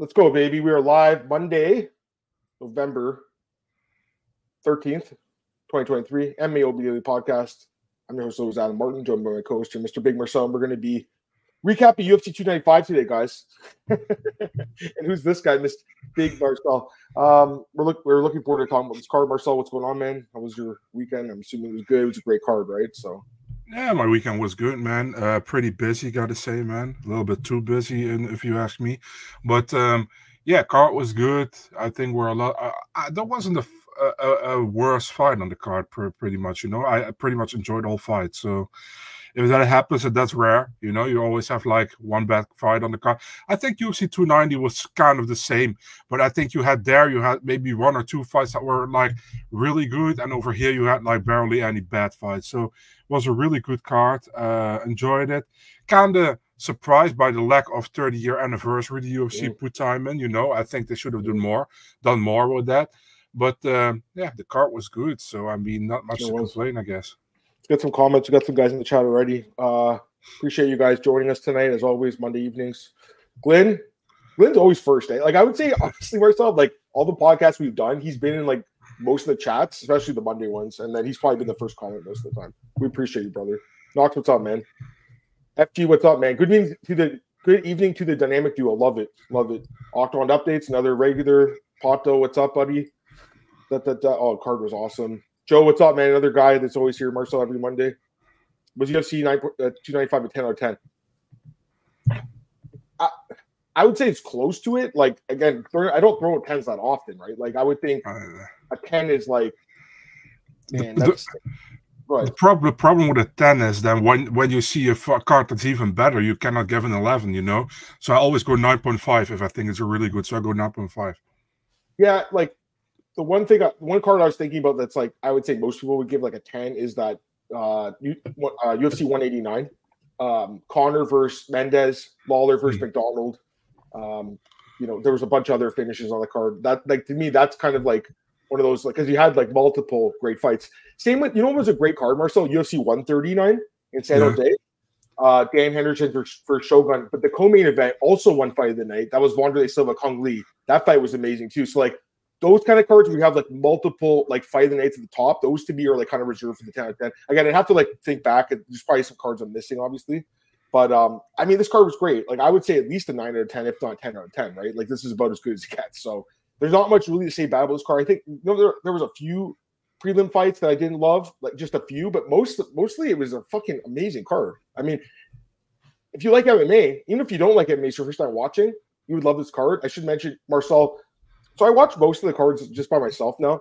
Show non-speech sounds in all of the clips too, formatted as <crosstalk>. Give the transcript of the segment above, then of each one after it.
Let's go, baby. We are live Monday, November 13th, 2023. MMAOB Daily Podcast. I'm your host, Adam Martin, joined by my co host, Mr. Big Marcel. And we're going to be recapping UFC 295 today, guys. <laughs> and who's this guy, Mr. Big Marcel? Um, we're, look, we're looking forward to talking about this card. Marcel, what's going on, man? How was your weekend? I'm assuming it was good. It was a great card, right? So. Yeah, my weekend was good, man. Uh, pretty busy, gotta say, man. A little bit too busy, if you ask me. But um, yeah, card was good. I think we're a lot. Uh, I, there wasn't a, a, a, worse fight on the card, pretty much. You know, I pretty much enjoyed all fights. So if that happens, and that's rare, you know, you always have like one bad fight on the card. I think UFC 290 was kind of the same, but I think you had there, you had maybe one or two fights that were like really good, and over here you had like barely any bad fights. So it was a really good card. Uh, enjoyed it. Kind of surprised by the lack of 30 year anniversary the UFC yeah. put time in. You know, I think they should have done more, done more with that. But uh, yeah, the card was good. So I mean, not much it to was. complain, I guess get some comments. We got some guys in the chat already. Uh, appreciate you guys joining us tonight, as always, Monday evenings. Glenn, Glenn's always first. Eh? Like I would say, <laughs> honestly, myself, like all the podcasts we've done, he's been in like most of the chats, especially the Monday ones, and then he's probably been the first comment most of the time. We appreciate you, brother. Knox, what's up, man? FG, what's up, man? Good evening to the good evening to the dynamic duo. Love it, love it. Octagon updates, another regular. Pato, what's up, buddy? That that, that oh, card was awesome. Joe, what's up, man? Another guy that's always here, Marcel, every Monday. Was UFC 9, uh, 295 a 10 out of 10? I, I would say it's close to it. Like, again, I don't throw tens that often, right? Like, I would think uh, a 10 is like, man, that's. Right. The problem, the problem with a 10 is then when, when you see a card that's even better, you cannot give an 11, you know? So I always go 9.5 if I think it's a really good. So I go 9.5. Yeah, like the one thing, one card I was thinking about that's like I would say most people would give like a ten is that uh, uh UFC 189, um, Conor versus Mendez, Lawler versus mm-hmm. McDonald. Um, you know, there was a bunch of other finishes on the card. That like to me, that's kind of like one of those like because you had like multiple great fights. Same with you know, it was a great card, Marcel UFC 139 in San yeah. Jose. Uh, Dan Henderson for, for Shogun, but the co-main event also one fight of the night. That was Wanderlei Silva Cung Le. That fight was amazing too. So like those kind of cards we have like multiple like fight the nights at the top. Those to me are like kind of reserved for the 10 out of 10. Again, I have to like think back. There's probably some cards I'm missing, obviously. But um, I mean, this card was great. Like I would say at least a nine out of ten, if not ten out of ten, right? Like this is about as good as it gets. So there's not much really to say about this card. I think you know there, there was a few prelim fights that I didn't love, like just a few, but most mostly it was a fucking amazing card. I mean, if you like MMA, even if you don't like MMA, it's your first time watching, you would love this card. I should mention Marcel so I watch most of the cards just by myself now.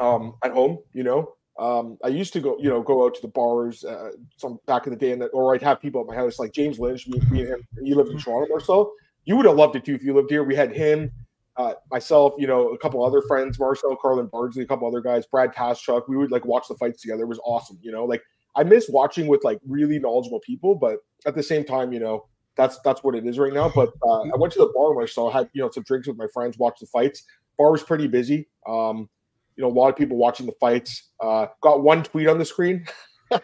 Um, at home, you know. Um, I used to go, you know, go out to the bars uh, some back in the day, and or I'd have people at my house like James Lynch. Me, me and him. You lived in Toronto, Marcel. You would have loved it too if you lived here. We had him, uh, myself, you know, a couple other friends, Marcel, Carlin Bardsley, a couple other guys, Brad Taschuk. We would like watch the fights together. It was awesome, you know. Like I miss watching with like really knowledgeable people, but at the same time, you know, that's that's what it is right now. But uh, I went to the bar where so I had you know some drinks with my friends, watched the fights. Bar was pretty busy. Um, you know, a lot of people watching the fights. Uh, got one tweet on the screen,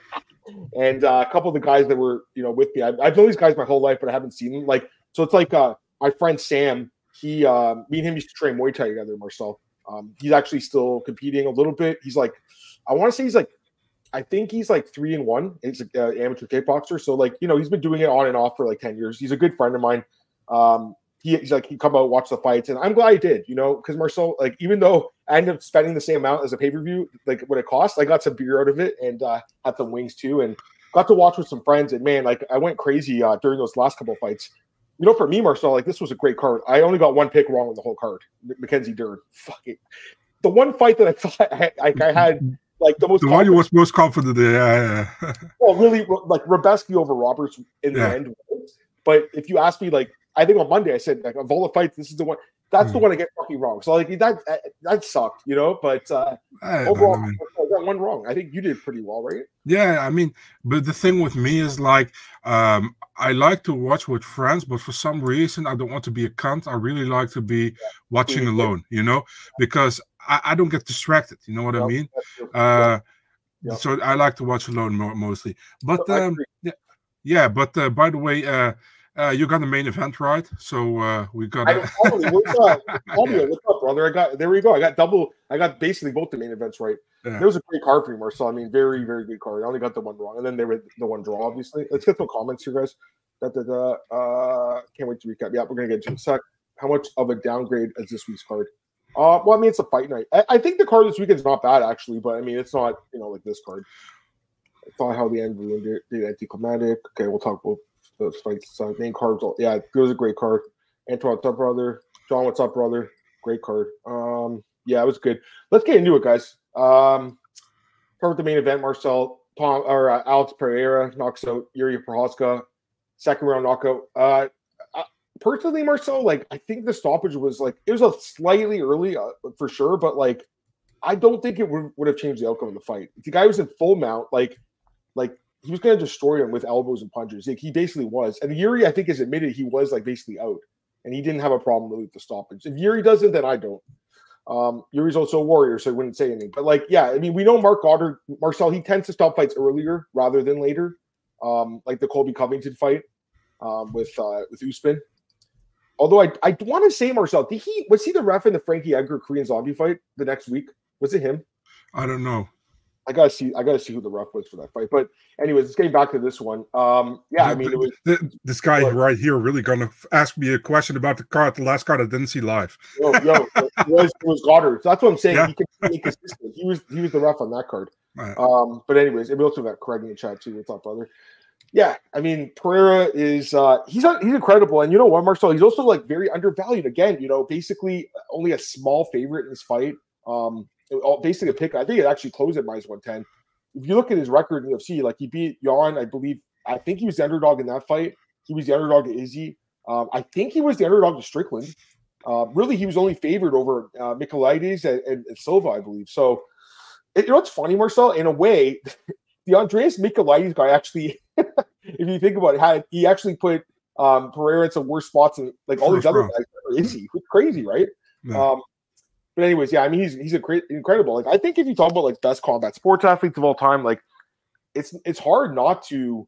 <laughs> and uh, a couple of the guys that were you know with me. I've, I've known these guys my whole life, but I haven't seen them. Like so, it's like uh, my friend Sam. He uh, me and him used to train Muay Thai together. Marcel. Um, he's actually still competing a little bit. He's like, I want to say he's like I think he's like three and one. He's an uh, amateur kickboxer, so like you know he's been doing it on and off for like ten years. He's a good friend of mine. Um, he, he's like he come out watch the fights, and I'm glad I did. You know, because Marcel, like even though I ended up spending the same amount as a pay per view, like what it cost, I got some beer out of it and uh, had some wings too, and got to watch with some friends. And man, like I went crazy uh, during those last couple fights. You know, for me, Marcel, like this was a great card. I only got one pick wrong on the whole card. Mackenzie Dern, fuck it. The one fight that I thought <laughs> I, I, I had like the most the one you was most confident in. Yeah, yeah. well, really, like Rebecki over Roberts in yeah. the end. But if you ask me, like I think on Monday I said like the fights, this is the one. That's mm. the hmm. one I get fucking wrong. So like that that sucked, you know. But uh, overall, I, mean, I got one wrong. I think you did pretty well, right? Yeah, I mean, but the thing with me is like um, I like to watch with friends, but for some reason I don't want to be a cunt. I really like to be watching alone, you know, because I, I don't get distracted. You know what yep. I mean? Uh, yep. So I like to watch alone more, mostly. But um, yeah, yeah. But uh, by the way, uh, Uh, you got the main event right, so uh, we got. I, Paulie, what's up? <laughs> What's up, brother? I got there. We go. I got double. I got basically both the main events right. Yeah. There was a great card for you, Marcel. I mean, very, very good card. I only got the one wrong, and then they were the one draw. Obviously, let's get some comments here, guys. Da, da, da. Uh, can't wait to recap. Yeah, we're gonna get to a sec. How much of a downgrade is this week's card? Uh, well, I mean, it's a fight night. I, I think the card this weekend is not bad actually, but I mean, it's not you know like this card. I thought how the end did, did anticlimactic. Okay, we'll talk about the fights. Uh, main cards. Yeah, it was a great card. Antoine, what's up, brother? John, what's up, brother? Great card. Um, yeah, it was good. Let's get into it, guys. Um, start with the main event. Marcel Tom or uh, Alex Pereira knocks out Yuri Prochazka, second round knockout. Uh, personally, Marcel, like I think the stoppage was like it was a slightly early uh, for sure, but like I don't think it would, would have changed the outcome of the fight. If the guy was in full mount, like like he was going to destroy him with elbows and punches. Like he basically was. And Yuri, I think, has admitted he was like basically out, and he didn't have a problem with the stoppage. If Yuri doesn't, then I don't. Um, Yuri's also a warrior, so I wouldn't say anything. But like, yeah, I mean, we know Marc Goddard, Marcel, he tends to stop fights earlier rather than later. Um, like the Colby Covington fight um, with uh, with Usman. Although I I want to say Marcel, did he was he the ref in the Frankie Edgar Korean Zombie fight the next week? Was it him? I don't know. I gotta see. I gotta see who the ref was for that fight. But anyways, let's get back to this one. Um, yeah, I mean, it was this guy right here really gonna ask me a question about the card, the last card I didn't see live. Yo, yo, <laughs> it was, it was Goddard. So that's what I'm saying. Yeah. He can be consistent. He was he was the ref on that card. Right. Um, but anyways, and we also got Craig in the chat too. What's up, brother? Yeah, I mean Pereira is uh he's he's incredible, and you know what, Marcel, he's also like very undervalued. Again, you know, basically only a small favorite in this fight. Um, basically a pick. I think it actually closed at minus 110. If you look at his record in UFC, like he beat Jan, I believe, I think he was the underdog in that fight. He was the underdog to Izzy. Um, I think he was the underdog to Strickland. Uh, really, he was only favored over uh, Michailidis and, and, and, Silva, I believe. So, you know what's funny, Marcel? In a way, <laughs> the Andreas Michailidis guy actually, if you think about it, had he actually put um, Pereira in some worse spots than like all First these other round. guys. Izzy, it's crazy, right? Yeah. Um, but anyways, yeah, I mean he's he's a great incredible. Like I think if you talk about like best combat sports athletes of all time, like it's it's hard not to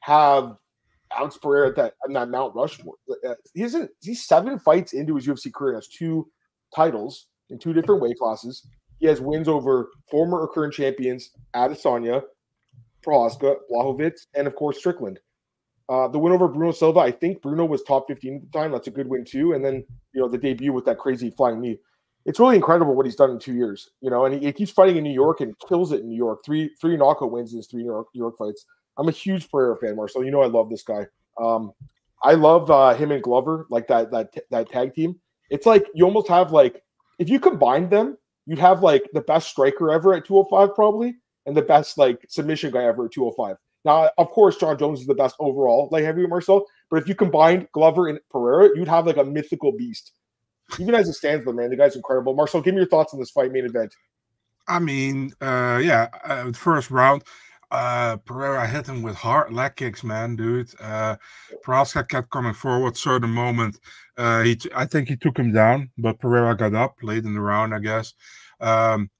have Alex Pereira at that on that Mount Rushmore. Uh, he's in, he's seven fights into his UFC career, has two titles in two different weight classes. He has wins over former or current champions Adesanya, Prochazka, Blachowicz, and of course Strickland. Uh, the win over Bruno Silva, I think Bruno was top 15 at the time. That's a good win too. And then you know the debut with that crazy flying knee it's really incredible what he's done in two years. You know, and he, he, keeps fighting in New York and kills it in New York. Three three knockout wins in his three New York, New York fights. I'm a huge Pereira fan, Marcel. You know I love this guy. Um, I love uh, him and Glover, like that that that tag team. It's like you almost have like if you combine them, you'd have like the best striker ever at 205 probably, and the best like submission guy ever at 205. Now, of course, Jon Jones is the best overall, like heavyweight Marcel. But if you combined Glover and Pereira, you'd have like a mythical beast even as it stands, though, man, the guy's incredible. Marcel, give me your thoughts on this fight main event. I mean, uh, yeah, uh, first round, uh, Pereira hit him with hard leg kicks, man, dude. Uh, kept coming forward. Certain moment, uh, he, t- I think he took him down, but Pereira got up late in the round, I guess. Um,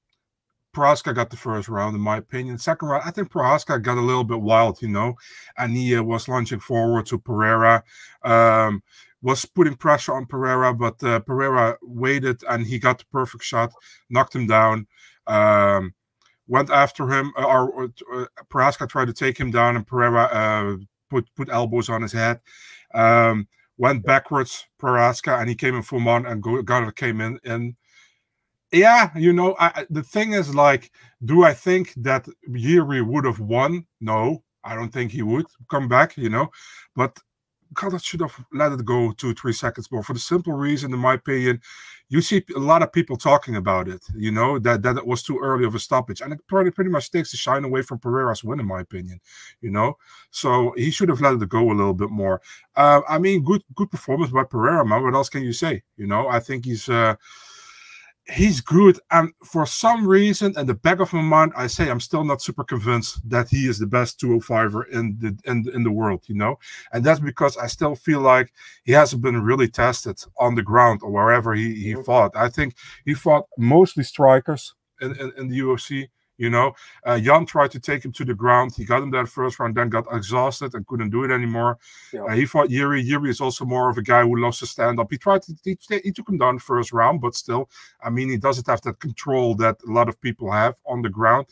Prochazka got the first round, in my opinion. Second round, I think Prochazka got a little bit wild, you know, and he uh, was launching forward to Pereira. Um, was putting pressure on Pereira, but uh, Pereira waited and he got the perfect shot, knocked him down, um, went after him. Uh, or, uh, Prochazka tried to take him down, and Pereira uh, put put elbows on his head. Um, went backwards, Prochazka, and he came in full mount, and Goddard came in. And yeah, you know, I, the thing is, like, do I think that Yuri would have won? No, I don't think he would come back, you know, but Goddard should have let it go two, three seconds more for the simple reason, in my opinion, you see a lot of people talking about it, you know, that, that it was too early of a stoppage. And it pretty, pretty much takes the shine away from Pereira's win, in my opinion, you know. So he should have let it go a little bit more. Uh, I mean, good good performance by Pereira, man. What else can you say? You know, I think he's uh he's good. And for some reason, in the back of my mind, I say I'm still not super convinced that he is the best 205er in the in, in the world, you know. And that's because I still feel like he hasn't been really tested on the ground or wherever he, he fought. I think he fought mostly strikers in, in, in the UFC You know, uh, Jan tried to take him to the ground. He got him that first round, then got exhausted and couldn't do it anymore. Yeah. Uh, he fought Yuri. Yuri is also more of a guy who loves to stand up. He tried to, he, he took him down first round, but still, I mean, he doesn't have that control that a lot of people have on the ground.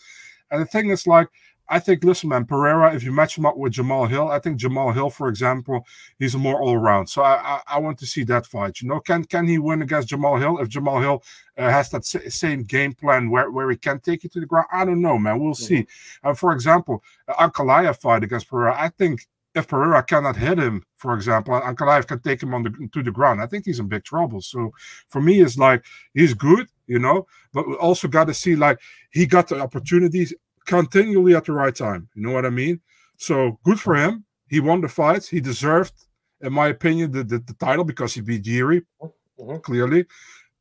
And the thing is, like, I think, listen, man, Pereira, if you match him up with Jamahal Hill, I think Jamahal Hill, for example, he's more all around. So I, I, I, want to see that fight. You know, can can he win against Jamahal Hill if Jamahal Hill uh, has that same game plan where, where he can take it to the ground? I don't know, man. We'll mm-hmm. see. Uh, for example, Ankalaev fight against Pereira, I think if Pereira cannot hit him, for example, Ankalaev can take him on the to the ground. I think he's in big trouble. So for me, it's like he's good, you know, but we also got to see like he got the opportunities continually at the right time. You know what I mean? So good for him. He won the fight. He deserved, in my opinion, the, the, the title because he beat Jiri, mm-hmm. clearly.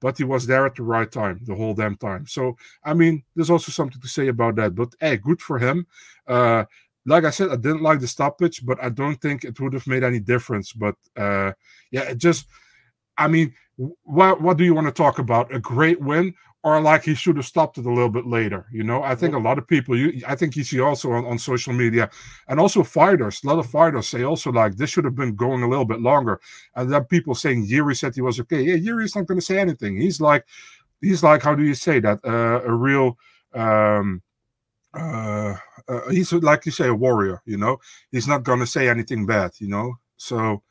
But he was there at the right time, the whole damn time. So, I mean, there's also something to say about that. But hey, good for him. Uh, like I said, I didn't like the stoppage, but I don't think it would have made any difference. But uh, yeah, it just, I mean, what what do you want to talk about? A great win or like he should have stopped it a little bit later. You know, I think a lot of people, you, I think you see also on, on social media, and also fighters, a lot of fighters say also like this should have been going a little bit longer. And then people saying Yuri said he was okay. Yeah, Yuri's not going to say anything. He's like, he's like, how do you say that? Uh, a real, um, uh, uh, he's like you say, a warrior. You know, he's not going to say anything bad. You know, so,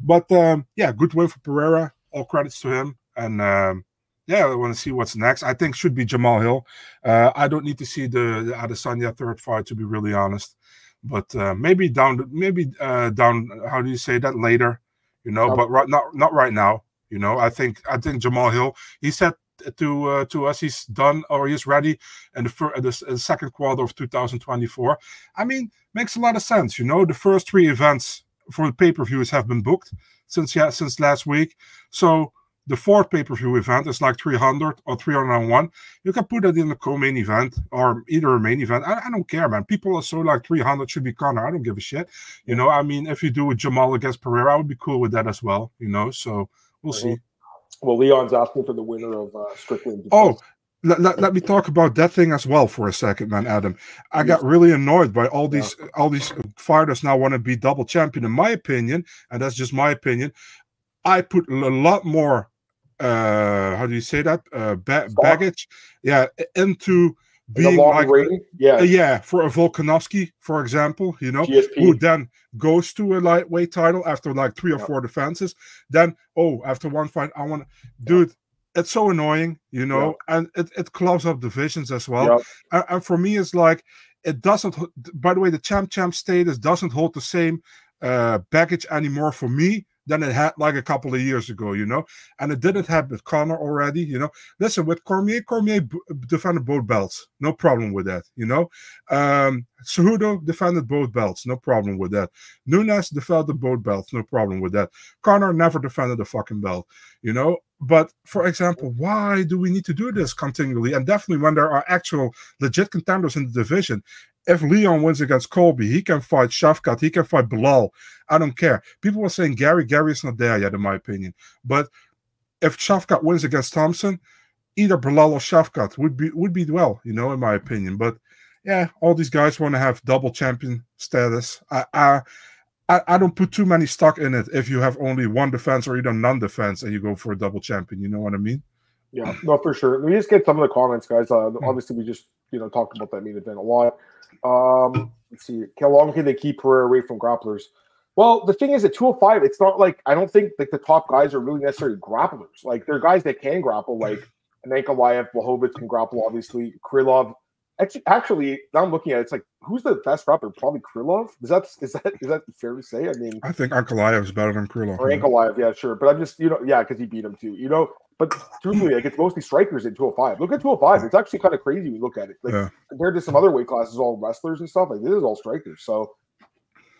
but um, yeah, good win for Pereira. All credits to him, and. Um, yeah, I want to see what's next. I think should be Jamahal Hill. Uh, I don't need to see the, the Adesanya third fight to be really honest, but uh, maybe down, maybe uh, down. How do you say that later? You know, oh. but right not not right now. You know, I think I think Jamahal Hill. He said to uh, to us he's done or he's ready in the, fir- the, the second quarter of 2024. I mean, makes a lot of sense. You know, the first three events for the pay per views have been booked since yeah since last week, so the fourth pay-per-view event is like 300 or 301 you can put that in the co-main event or either a main event. I, I, don't care man. People are so like 300 should be Conor I don't give a shit. You know I mean if you do a Jamahal against Pereira I would be cool with that as well you know so we'll see. well Leon's asking for the winner of uh, Strickland oh let, let, let, me talk about that thing as well for a second, man, Adam. I got really annoyed by all these yeah. all these fighters now want to be double champion. In my opinion, and that's just my opinion, I put a lot more uh how do you say that? Uh ba- baggage? Yeah into being like yeah uh, yeah. for a Volkanovski for example you know GSP. who then goes to a lightweight title after like three or four defenses then oh after one fight I want to dude it's so annoying you know and it, it clogs up divisions as well. And, and for me it's like it doesn't by the way the champ champ status doesn't hold the same uh baggage anymore for me than it had like a couple of years ago, you know. And it didn't have with Conor already, you know. Listen, with Cormier, Cormier defended both belts, no problem with that, you know. Um, Cejudo defended both belts, no problem with that. Nunes defended both belts, no problem with that. Conor never defended the fucking belt, you know. But for example, why do we need to do this continually? And definitely when there are actual legit contenders in the division, if Leon wins against Colby, he can fight Shavkat, he can fight Belal. I don't care. People were saying Garry, Garry is not there yet, in my opinion. But if Shavkat wins against Thompson, either Belal or Shavkat would be would be well, you know, in my opinion. But yeah, all these guys want to have double champion status. I, I I, I don't put too many stock in it if you have only one defense or even non-defense and you go for a double champion. You know what I mean? Yeah, no, for sure. We just get some of the comments, guys. Uh, obviously, we just you know talked about that main event a lot. Um, let's see. How long can they keep Pereira away from grapplers? Well, the thing is, at 205, it's not like I don't think like the top guys are really necessarily grapplers. Like they're guys that can grapple, like Ankalaev, Blachowicz can grapple, obviously. Krylov. Actually, actually, now I'm looking at it, it's like who's the best grappler? Probably Krylov. Is that is that is that fair to say? I mean, I think Ankalaev is better than Krylov. Or Ankalaev, yeah, sure. But I'm just you know, yeah, because he beat him too. You know, but truthfully, like it's mostly strikers in 205. Look at 205. It's actually kind of crazy when you look at it. Like yeah. compared to some other weight classes, all wrestlers and stuff. Like this is all strikers. So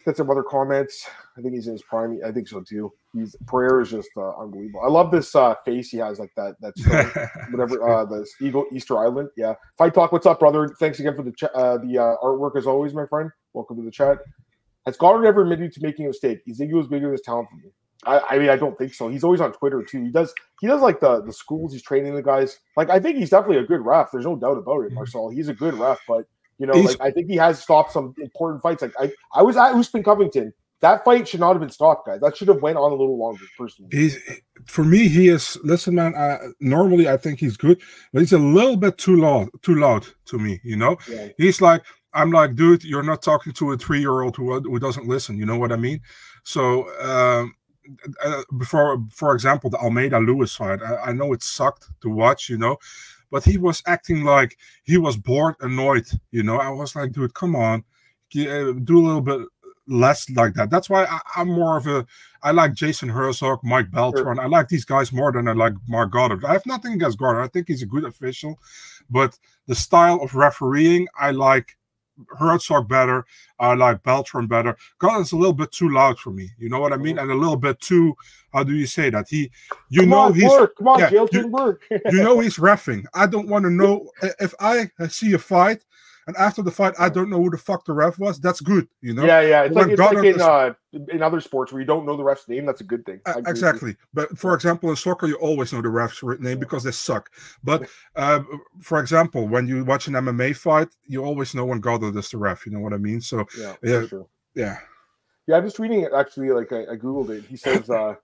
get some other comments. I think he's in his prime. I think so too. He's prayer is just uh, unbelievable. I love this uh, face he has, like that. That's <laughs> whatever. Uh, the Eagle Easter Island. Yeah. Fight talk. What's up, brother? Thanks again for the ch- uh, the uh, artwork as always, my friend. Welcome to the chat. Has Goddard ever admitted to making a mistake? Ezekiel was bigger than his talent for me. I, I, mean, I don't think so. He's always on Twitter too. He does he does like the the schools. He's training the guys. Like I think he's definitely a good ref. There's no doubt about it, mm-hmm. Marcel. He's a good ref, but you know, like I think he has stopped some important fights. Like I I was at Usman Covington. That fight should not have been stopped, guys. That should have went on a little longer. Personally, he's for me. He is. Listen, man. I, normally, I think he's good, but he's a little bit too loud. Too loud to me. You know, yeah. he's like I'm like, dude, you're not talking to a three year old who who doesn't listen. You know what I mean? So. Um, uh, before, for example, the Almeida Lewis fight, I, I, know it sucked to watch, you know, but he was acting like he was bored, annoyed, you know. I was like, dude, come on, uh, do a little bit less like that. That's why I, am more of a. I like Jason Herzog, Mike Beltran. I like these guys more than I like Marc Goddard. I have nothing against Goddard. I think he's a good official, but the style of refereeing, I like Herzog better. I like Beltran better. Goddard's a little bit too loud for me. You know what I mean? Mm-hmm. And a little bit too. How do you say that? He, you Come know, on, he's work. Come on, yeah, you, you know <laughs> he's refing. I don't want to know if I see a fight and after the fight, I don't know who the fuck the ref was. That's good, you know. Yeah, yeah. It's like, it's like in, uh, in other sports where you don't know the ref's name. That's a good thing. Uh, exactly. But for example, in soccer, you always know the ref's name because they suck. But uh, for example, when you watch an MMA fight, you always know when Goddard is the ref. You know what I mean? So yeah, yeah, yeah. Yeah, I'm just reading it actually. Like I, I googled it. He says uh,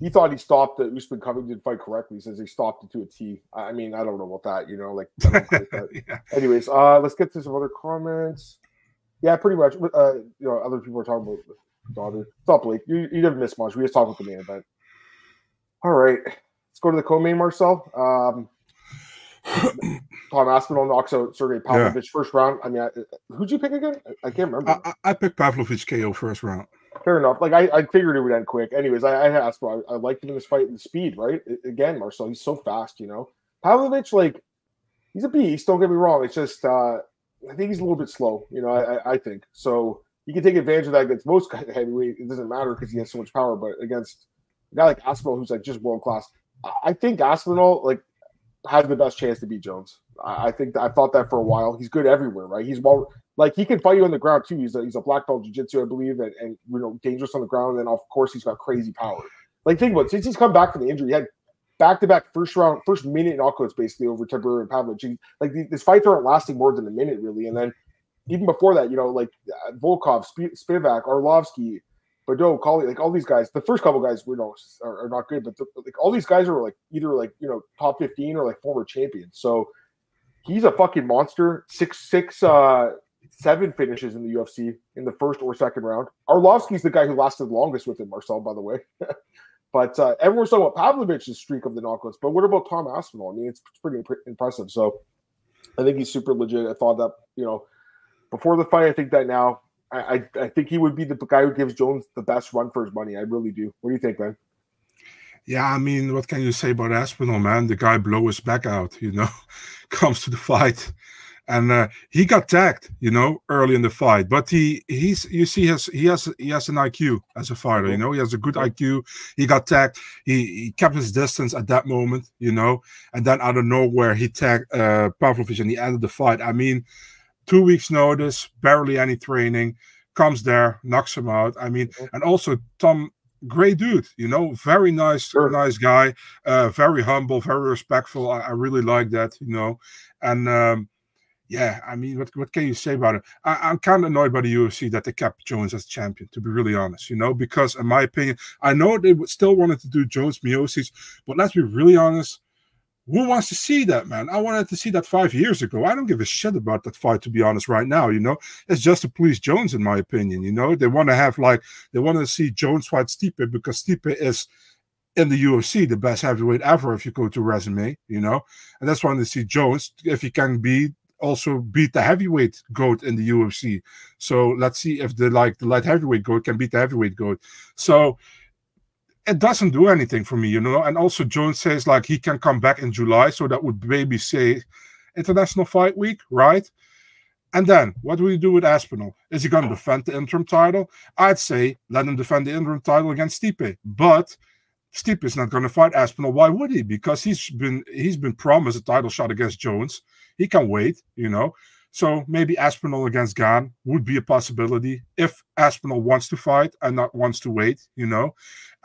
he thought he stopped the Usman Covington fight correctly. He says he stopped it to a T. I mean, I don't know about that, you know, like <laughs> yeah. anyways, uh let's get to some other comments. Yeah, pretty much. Uh, you know, other people are talking about daughter. Stop, Blake. You, you didn't miss much. We just talked about the main event. All right. Let's go to the co-main, Marcel. Um <clears throat> Tom Aspinall knocks out Sergey Pavlovich yeah. first round. I mean, I, who'd you pick again? I, I can't remember. I, I, picked Pavlovich KO first round. Fair enough. Like I, I figured it would end quick. Anyways, I, I had Aspinall. I, I liked him in this fight and speed. Right again, Marcel. He's so fast. You know, Pavlovich like he's a beast. Don't get me wrong. It's just uh, I think he's a little bit slow. You know, I, I think so. You can take advantage of that against most <laughs> heavyweight. It doesn't matter because he has so much power. But against a guy like Aspinall, who's like just world class, I think Aspinall like has the best chance to beat Jones. I, I think I thought that for a while. He's good everywhere, right? He's well, like he can fight you on the ground too. He's a, he's a black belt jiu-jitsu, I believe, and, and you know dangerous on the ground. And of course he's got crazy power. Like think about it, since he's come back from the injury, he had back to back first round, first minute knockouts basically over Tybura and. Like these fights aren't lasting more than a minute really. And then even before that, you know, like uh, Volkov, Spivak, Arlovsky, Baudot, Collier, like all these guys, the first couple guys we know are, are not good, but the, like all these guys are like either like you know top fifteen or like former champions. So he's a fucking monster. Six six uh seven finishes in the UFC in the first or second round. Arlovsky's the guy who lasted longest with him, Marcel, by the way. <laughs> but uh, everyone's talking about Pavlovich's streak of the knockouts. But what about Tom Aspinall? I mean, it's pretty imp- impressive. So I think he's super legit. I thought that you know before the fight. I think that now I, I, I think he would be the guy who gives Jones the best run for his money. I really do. What do you think, man? Yeah, I mean, what can you say about Aspinall, man? The guy blow his back out, you know, <laughs> comes to the fight, and uh, he got tagged, you know, early in the fight. But he he's you see has he has he has an IQ as a fighter, you know, he has a good IQ. He got tagged. He, he kept his distance at that moment, you know, and then out of nowhere he tagged uh, Pavlovich and he ended the fight. I mean two weeks notice, barely any training, comes there, knocks him out. I mean, and also Tom, great dude, you know, very nice, sure. nice guy, uh, very humble, very respectful. I, I really like that, you know, and um, yeah, I mean, what what can you say about it? I, am kind of annoyed by the UFC that they kept Jones as champion, to be really honest, you know, because in my opinion, I know they would still wanted to do Jones Miocic, but let's be really honest who wants to see that, man? I wanted to see that five years ago. I don't give a shit about that fight, to be honest, right now. You know, it's just to please Jones, in my opinion. You know, they want to have like they want to see Jones fight Stipe because Stipe is in the UFC the best heavyweight ever if you go to resume, you know, and that's why they see Jones if he can be also beat the heavyweight goat in the UFC. So let's see if the like the light heavyweight goat can beat the heavyweight goat. So it doesn't do anything for me, you know. And also, Jones says like he can come back in July, so that would maybe say International Fight Week, right? And then what do we do with Aspinall? Is he going to defend the interim title? I'd say let him defend the interim title against Stipe, but Stipe is not going to fight Aspinall. Why would he? Because he's been he's been promised a title shot against Jones. He can wait, you know. So maybe Aspinall against Gane would be a possibility if Aspinall wants to fight and not wants to wait, you know.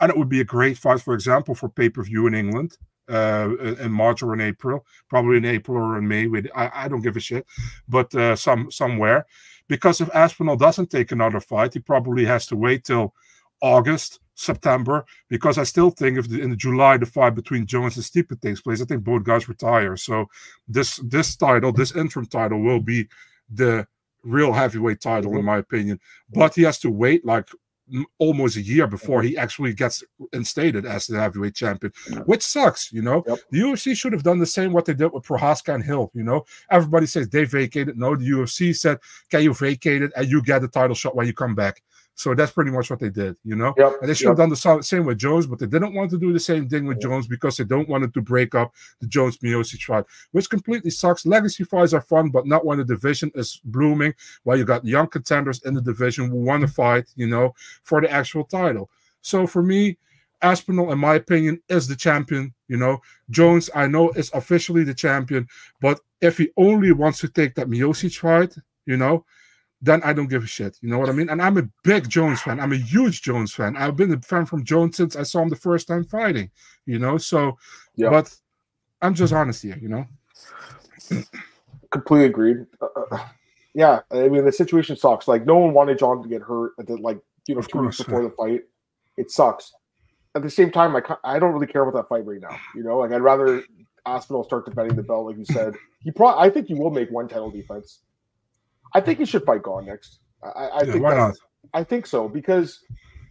And it would be a great fight, for example, for pay per view in England uh, in March or in April, probably in April or in May. With I, I don't give a shit, but uh, some somewhere because if Aspinall doesn't take another fight, he probably has to wait till August, September, because I still think if the, in July the fight between Jones and Stipe takes place, I think both guys retire. So this this title, this interim title, will be the real heavyweight title in my opinion. But he has to wait like almost a year before he actually gets instated as the heavyweight champion, which sucks. You know, yep. the UFC should have done the same what they did with Prochazka and Hill. You know, everybody says they vacated. No, the UFC said, "Can you vacate it and you get the title shot when you come back?" So that's pretty much what they did, you know. Yep, and they should yep. have done the same with Jones, but they didn't want to do the same thing with yep. Jones because they don't want it to break up the Jones Miocic fight, which completely sucks. Legacy fights are fun, but not when the division is blooming. While you got young contenders in the division who want to mm-hmm. fight, you know, for the actual title. So for me, Aspinall, in my opinion, is the champion. You know, Jones, I know, is officially the champion, but if he only wants to take that Miocic fight, you know, then I don't give a shit. You know what I mean? And I'm a big Jones fan. I'm a huge Jones fan. I've been a fan from Jones since I saw him the first time fighting. You know, so yeah. but I'm just honest here. You know, <clears throat> completely agreed. Uh, uh, yeah, I mean the situation sucks. Like no one wanted Jon to get hurt at the like you know two weeks before the fight. It sucks. At the same time, I I don't really care about that fight right now. You know, like I'd rather Aspinall start defending the belt, like you said. He probably I think he will make one title defense. I think he should fight Gane next. I, I yeah, think why not? I think so because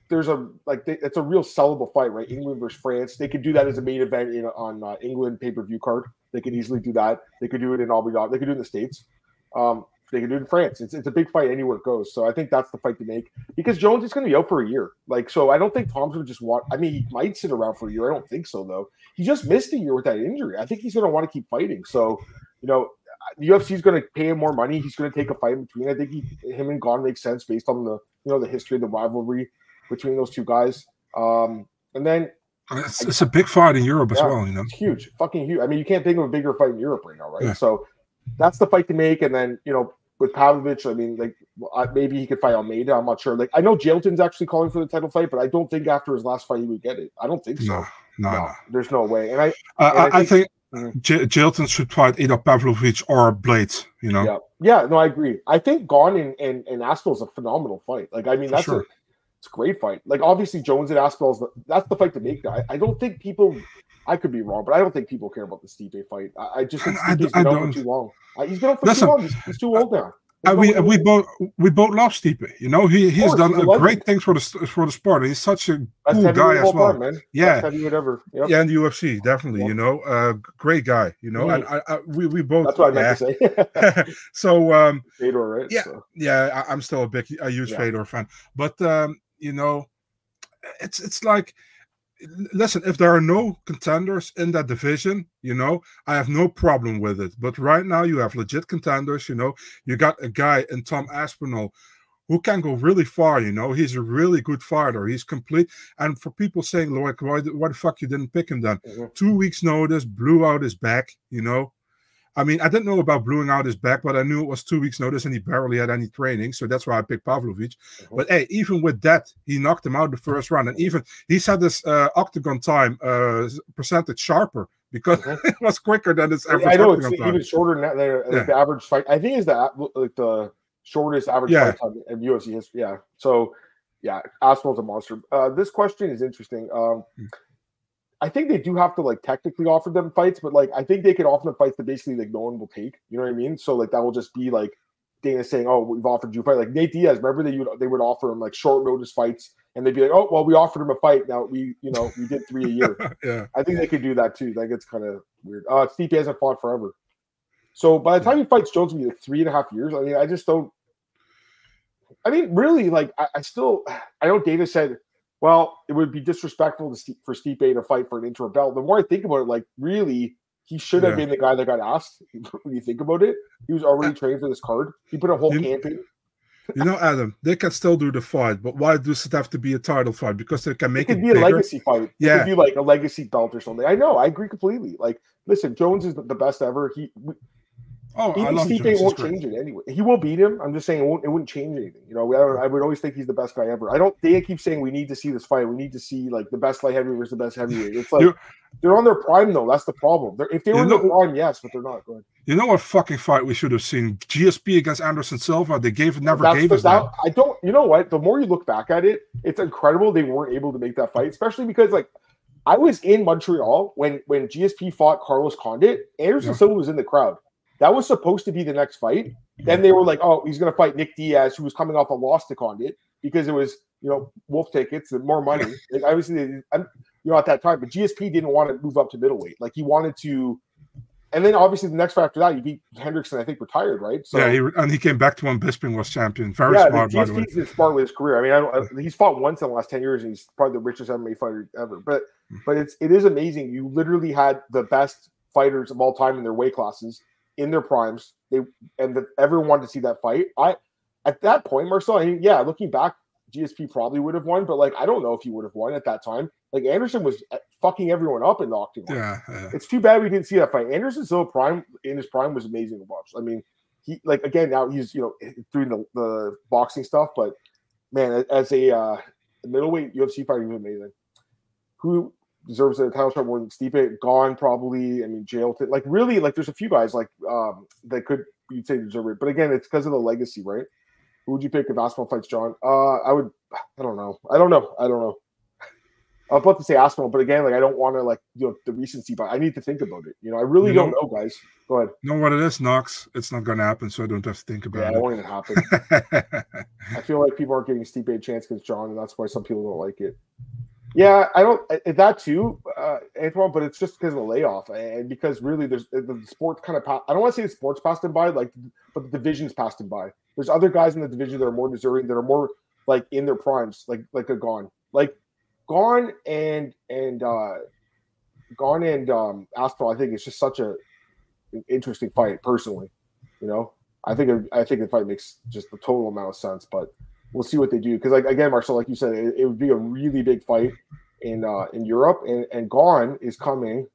there's a like they, it's a real sellable fight, right? England versus France. They could do that as a main event in, on uh, England pay per view card. They could easily do that. They could do it in Abu Dhabi. They could do it in the states. Um, they could do it in France. It's, it's a big fight anywhere it goes. So I think that's the fight to make because Jones is going to be out for a year. Like so, I don't think Tom's would just want. I mean, he might sit around for a year. I don't think so though. He just missed a year with that injury. I think he's going to want to keep fighting. So you know, the UFC is going to pay him more money. He's going to take a fight in between. I think he, him and Gane makes sense based on the you know the history of the rivalry between those two guys. Um, and then it's, it's, a big fight in Europe yeah, as well. You know, it's huge, fucking huge. I mean, you can't think of a bigger fight in Europe right now, right? Yeah. So that's the fight to make. And then you know, with Pavlovich, I mean, like maybe he could fight Almeida. I'm not sure. Like I know Jailton's actually calling for the title fight, but I don't think after his last fight he would get it. I don't think so. No, no, no. there's no way. And I, and I, I, think, think Mm. J- Jailton should fight either Pavlovich or Blaydes, you know? Yeah, yeah, no, I agree. I think Gane and, and, and Aspinall is a phenomenal fight. Like, I mean, that's sure. a, it's a great fight. Like, obviously, Jones and Aspinall, is the, that's the fight to make. I, I don't think people, I could be wrong, but I don't think people care about the Stipe fight. I, I just think Stipe's been out for too long. Uh, he's been out for Listen, too long. He's, he's too old now. Uh, we we both we both love Stipe. You know, he he's done great things for the for the sport. He's such a cool guy as well. man. Yeah, whatever. Yep. Yeah, and the UFC definitely. Yep. You know, uh, great guy. You know, mm. and I, I, we we both. That's what I meant to say. <laughs> so um, Fedor, right? Yeah, so. yeah. I, am still a big a huge yeah. Fedor fan, but um, you know, it's it's like listen, if there are no contenders in that division, you know, I have no problem with it. But right now, you have legit contenders. You know, you got a guy in Tom Aspinall who can go really far. You know, he's a really good fighter. He's complete. And for people saying, "Like, why, why the fuck you didn't pick him then?" Mm-hmm. Two weeks notice, blew out his back. You know, I mean, I didn't know about blowing out his back, but I knew it was two weeks' notice and he barely had any training. So that's why I picked Pavlovich. Mm-hmm. But hey, even with that, he knocked him out the first round. And even he said this uh, octagon time uh, percentage sharper because mm-hmm. <laughs> it was quicker than his average. I know it's time. even shorter than that. Like yeah. the average fight, I think, is the like the shortest average yeah. fight time in UFC history. Yeah. So, yeah, Aspinall's a monster. Uh, this question is interesting. Um, mm-hmm I think they do have to like technically offer them fights, but like I think they could offer them fights that basically like no one will take. You know what I mean? So like that will just be like Dana saying, "Oh, we've offered you a fight." Like Nate Diaz, remember they would they would offer him like short notice fights, and they'd be like, "Oh, well, we offered him a fight. Now we, you know, we did three a year." <laughs> yeah, I think they could do that too. Like it's kind of weird. Uh, Stipe hasn't fought forever, so by the time he fights Jones, will be like three and a half years. I mean, I just don't. I mean, really, like I, I still, <sighs> I know Dana said well, it would be disrespectful to, for Stipe to fight for an interim belt. The more I think about it, like really, he should have yeah. been the guy that got asked. <laughs> When you think about it, he was already trained for this card. He put a whole you, camp in. You know, Adam, they can still do the fight, but why does it have to be a title fight? Because they can make it, could it be bigger. a legacy fight. Yeah, it could be like a legacy belt or something. I know, I agree completely. Like, listen, Jones is the best ever. He Oh, Beating I love Stipe Jones. won't change it anyway. He will beat him. I'm just saying it, won't, it wouldn't change anything. You know, I, I would always think he's the best guy ever. I don't. They keep saying we need to see this fight. We need to see like the best light heavyweight versus the best heavyweight. It's like they're on their prime though. That's the problem. They're, if they were in their prime, yes, but they're not. Go ahead. You know what fucking fight we should have seen? GSP against Anderson Silva. They gave never That's gave the- us that. that- I don't. You know what? The more you look back at it, it's incredible they weren't able to make that fight, especially because like I was in Montreal when when GSP fought Carlos Condit. Anderson Yeah. Silva was in the crowd. That was supposed to be the next fight. Then they were like, "Oh, he's going to fight Nick Diaz, who was coming off a loss to Condit because it was you know wolf tickets and more money." <laughs> like obviously, they, I'm, you know, at that time, but GSP didn't want to move up to middleweight. Like he wanted to. And then obviously the next fight after that, he beat Hendrickson. I think retired, right? So yeah, he, and he came back to when Bisping was champion. Very yeah, smart, by the way. Been smart with his career. I mean, I don't, he's fought once in the last ten years, and he's probably the richest MMA fighter ever. But Hmm. but it's it is amazing. You literally had the best fighters of all time in their weight classes in their primes. They and the, everyone wanted to see that fight. I at that point, Marcel. I mean, yeah, looking back, GSP probably would have won, but like I don't know if he would have won at that time. Like Anderson was uh, fucking everyone up in the octagon. Yeah, yeah. It's too bad we didn't see that fight. Anderson Silva prime in his prime was amazing to watch. I mean, he like again now he's you know doing the, the boxing stuff, but man, as a uh, middleweight UFC fighter, he was amazing. Who deserves a title shot more than Stipe? Gane probably. I mean, jail. Like really, like there's a few guys like um that could you'd say deserve it, but again, it's because of the legacy, right? Who would you pick if Aspinall fights Jon? Uh, I would. I don't know. I don't know. I don't know. I'm about to say Aspinall, but again, like I don't want to like you know the recency, but I need to think about it. You know, I really You don't know- guys. Go ahead. You know what it is, Knox? It's not gonna happen, so I don't have to think Yeah, about it won't even happen. <laughs> I feel like people aren't giving Stipe a chance against Jon, and that's why some people don't like it. Yeah, I don't that too, uh, Antoine, but it's just because of the layoff and because really there's the the sport kind of. I don't want to say the sports passed him by, like, but the divisions passed him by. There's other guys in the division that are more deserving, that are more like in their primes, like like a Gane, like Gane and and uh Gane and um Aspinall. I think it's just such a an interesting fight, personally. You know, I think I think the fight makes just the total amount of sense, but we'll see what they do. Because like again, Marcel, like you said, it, it would be a really big fight in uh in Europe, and and Gane is coming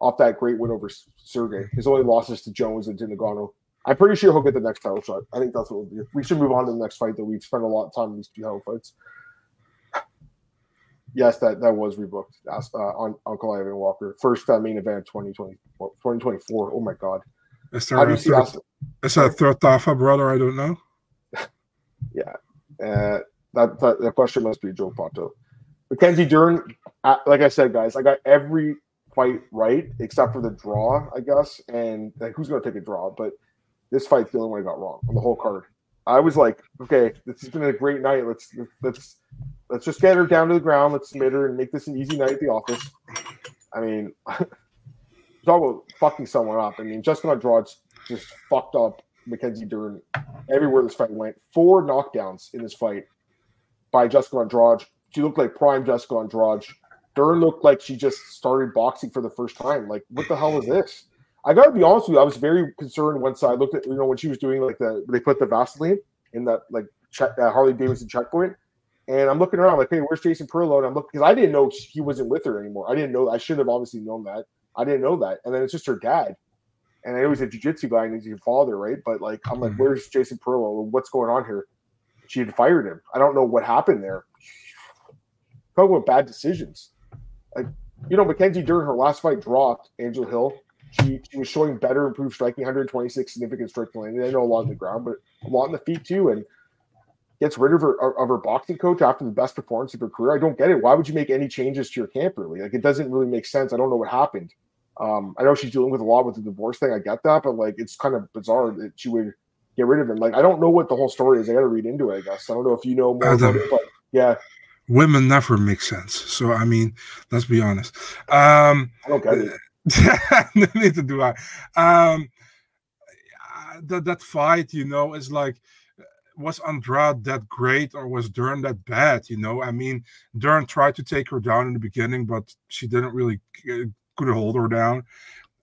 off that great win over Sergey. His only losses to Jones and to Ngannou. I'm pretty sure he'll get the next title shot. I think that's what we'll do. We should move on to the next fight that we've spent a lot of time on these two title fights. Yes, that, that was rebooked uh, on Ankalaev Walker. First uh, main event 2020, 2024. Oh my God. is How there do a you see third, is that a brother? I don't know. <laughs> Uh, that, that question must be Joe Pato. Mackenzie Dern, like I said, guys, I got every fight right except for the draw, I guess. And like, who's going to take a draw? But this fight's the only one I got wrong on the whole card. I was like, okay, this has been a great night. Let's let's let's just get her down to the ground. Let's submit her and make this an easy night at the office. I mean, <laughs> talk about fucking someone up. I mean, just gonna draw it's just fucked up Mackenzie Dern everywhere this fight went. Four knockdowns in this fight by Jessica Andrade. She looked like prime Jessica Andrade. Dern looked like she just started boxing for the first time. Like, what the hell is this? I gotta be honest with you. I was very concerned once I looked at you know when she was doing like the they put the Vaseline in that like check, Harley Davidson checkpoint, and I'm looking around like, hey, where's Jason Parillo? And I'm looking because I didn't know he wasn't with her anymore. I didn't know. I should have obviously known that. I didn't know that. And then it's just her dad. And I know he's a jujitsu guy and he's your father, right? But like, I'm like, Mhm. where's Jason Parillo? What's going on here? She had fired him. I don't know what happened there. Talk about bad decisions. Like, you know, Mackenzie during her last fight dropped Angel Hill. She, she was showing better improved striking, 126 significant striking lane. I know a lot on the ground, but a lot in the feet too. And gets rid of her of her boxing coach after the best performance of her career. I don't get it. Why would you make any changes to your camp really? Like it doesn't really make sense. I don't know what happened. Um, I know she's dealing with a lot with the divorce thing. I get that, but like it's kind of bizarre that she would get rid of him. Like I don't know what the whole story is. I got to read into it. I guess I don't know if you know more I about it, but yeah, Women never make sense. So I mean, let's be honest. Um, I don't get it. <laughs> neither do I. Um, uh, that that fight, you know, is like, was Andrade that great or was Dern that bad? You know, I mean, Dern tried to take her down in the beginning, but she didn't really uh, could hold her down.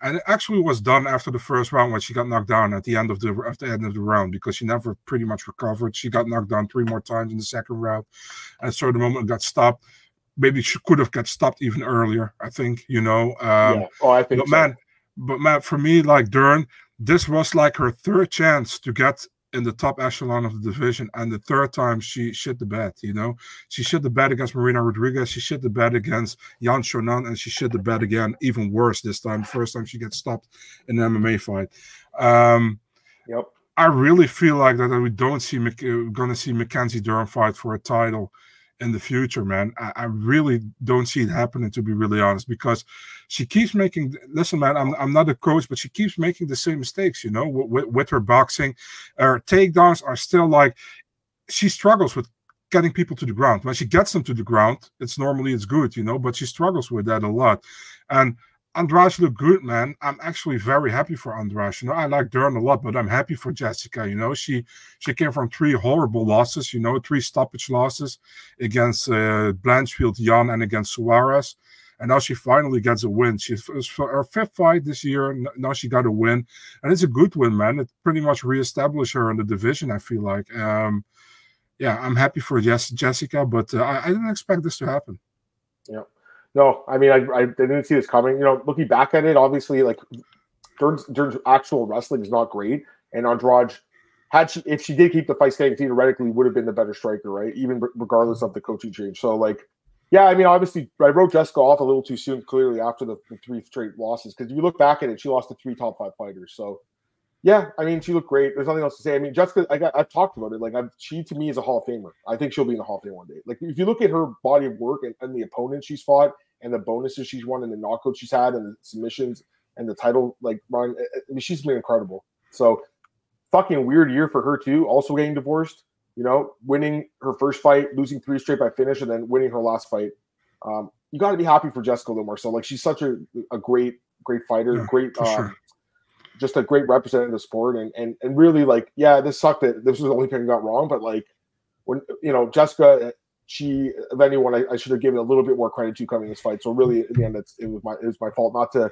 And it actually was done after the first round when she got knocked down at the end of the at the end of the round because she never pretty much recovered. She got knocked down three more times in the second round, and so the moment got stopped, maybe she could have got stopped even earlier. I think you know. Um, yeah. Oh, I think but so. man, but man, for me, like Dern, this was like her third chance to get in the top echelon of the division, and the third time she shit the bed. You know, she shit the bed against Marina Rodriguez, she shit the bed against Yan Xiaonan, and she shit the bed again, even worse this time. First time she gets stopped in an MMA fight. Um, yep. I really feel like that we don't see uh, going to see Mackenzie Dern fight for a title in the future, man. I, I, really don't see it happening, to be really honest, because she keeps making. Listen, man, I'm I'm not a coach, but she keeps making the same mistakes. You know, with, with her boxing, her takedowns are still like she struggles with getting people to the ground. When she gets them to the ground, it's normally it's good, you know, but she struggles with that a lot, and Andrade looked good, man. I'm actually very happy for Andrade. You know, I like Dern a lot, but I'm happy for Jessica. You know, she she came from three horrible losses. You know, three stoppage losses against uh, Blanchfield, Yan, and against Suarez. And now she finally gets a win. She's her fifth fight this year. Now she got a win, and it's a good win, man. It pretty much reestablished her in the division. I feel like, um, yeah, I'm happy for Jess, Jessica, but uh, I, I didn't expect this to happen. Yeah. No, I mean, I, I didn't see this coming. You know, looking back at it, obviously, like Dern's, actual wrestling is not great, and Andrade had she if she did keep the fight standing, theoretically would have been the better striker, right? Even regardless of the coaching change. So, like, yeah, I mean, obviously, I wrote Jessica off a little too soon, clearly after the, the three straight losses, because if you look back at it, she lost to three top five fighters. So, yeah, I mean, she looked great. There's nothing else to say. I mean, Jessica, I got, I've talked about it. Like, I've, she to me is a Hall of Famer. I think she'll be in the Hall of Fame one day. Like, if you look at her body of work and, and the opponents she's fought and the bonuses she's won and the knockouts she's had and the submissions and the title like run, I mean, she's been incredible. So, fucking weird year for her too. Also getting divorced. You know, winning her first fight, losing three straight by finish, and then winning her last fight. Um, you got to be happy for Jessica Limar. So, like, she's such a, a great, great fighter, yeah, great. Um, sure just a great representative of the sport and and and really like yeah this sucked that this was the only thing I got wrong but like when you know Jessica she of anyone I, I, should have given a little bit more credit to coming this fight. So really in the end it's, it was my it was my fault. Not to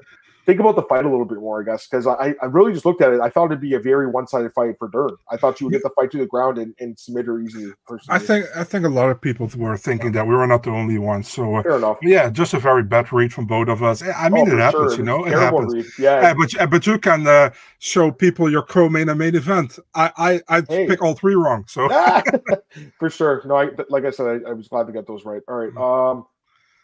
think about the fight a little bit more, I guess, because I, I really just looked at it. I thought it'd be a very one sided fight for Dern. I thought she would get the fight to the ground and, and submit her easily. Personally. I think I think a lot of people were thinking that we were not the only ones. So uh, fair enough. Yeah, just a very bad read from both of us. I mean, oh, it happens, sure. you know, it happens. Read. Yeah, but but you can uh, show people your co-main and main event. I I I hey. pick all three wrong. So <laughs> for sure. No, I like I said, I, I was glad to get those right. All right. Mm. Um,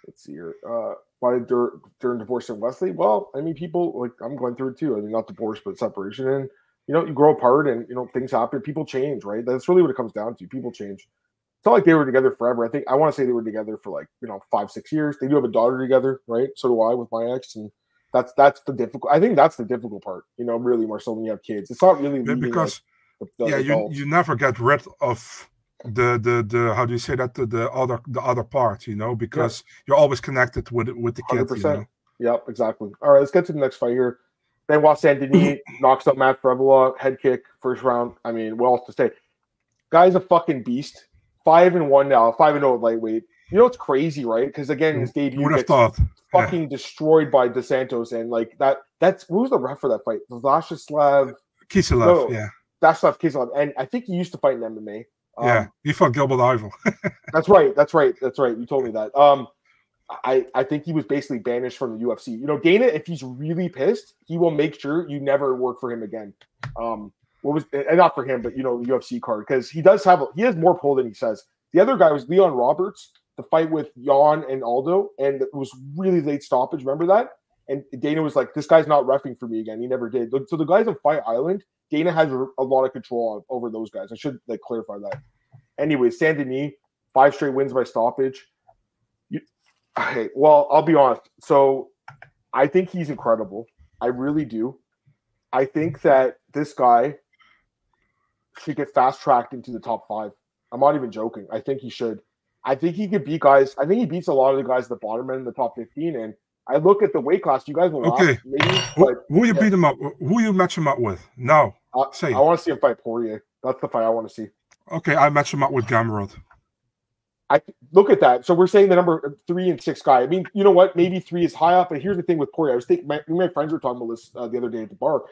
let's see here. Uh, why during, during divorce and Wesley? Well, I mean, people like I'm going through it too. I mean, not divorce, but separation, and you know, you grow apart, and you know, things happen. People change, right? That's really what it comes down to. People change. It's not like they were together forever. I think I want to say they were together for like you know five, six years. They do have a daughter together, right? So do I with my ex, and that's that's the difficult. I think that's the difficult part. You know, really more so when you have kids. It's not really because like, the, the yeah, you you never get rid of the the the how do you say that? The, the other the other part you know because yeah. you're always connected with with the kid 100%. you know? yep exactly. All right let's get to the next fight here. Benoit saint denis <laughs> knocks out matt Frevola, head kick first round. I mean what else to say? Guy's a fucking beast. Five and one now five and oh lightweight. You know it's crazy right? Because again mm, his debut would have thought? Fucking yeah. destroyed by dos santos and like that that's who's the ref for that fight? Vladislav Kiselev, no, yeah. That's not Kiselev and I think he used to fight in MMA yeah, um, he fought Gilbert Yvel. <laughs> that's right. That's right. That's right. You told me that. Um, I I think he was basically banished from the UFC. You know, Dana, if he's really pissed, he will make sure you never work for him again. Um, what was and not for him, but you know, the UFC card because he does have he has more pull than he says. The other guy was Leon Roberts, the fight with Yan and Aldo, and it was really late stoppage. Remember that? And Dana was like, "This guy's not refing for me again." He never did. So the guys on Fight Island, Dana has a lot of control over those guys. I should like clarify that. Anyway, Saint Denis, five straight wins by stoppage. You, okay, well, I'll be honest. So I think he's incredible. I really do. I think that this guy should get fast tracked into the top five. I'm not even joking. I think he should. I think he could beat guys. I think he beats a lot of the guys at the bottom end in the top 15. And I look at the weight class. You guys will okay. Maybe, who, who you yeah. beat him up? Who you match him up with? No, uh, say. I want to see him fight Poirier. That's the fight I want to see. Okay, I match him up with Gamrot. I look at that. So we're saying the number three and six guy. I mean, you know what? Maybe three is high up. But here's the thing with Poirier. I was thinking my, my friends were talking about this uh, the other day at the bar.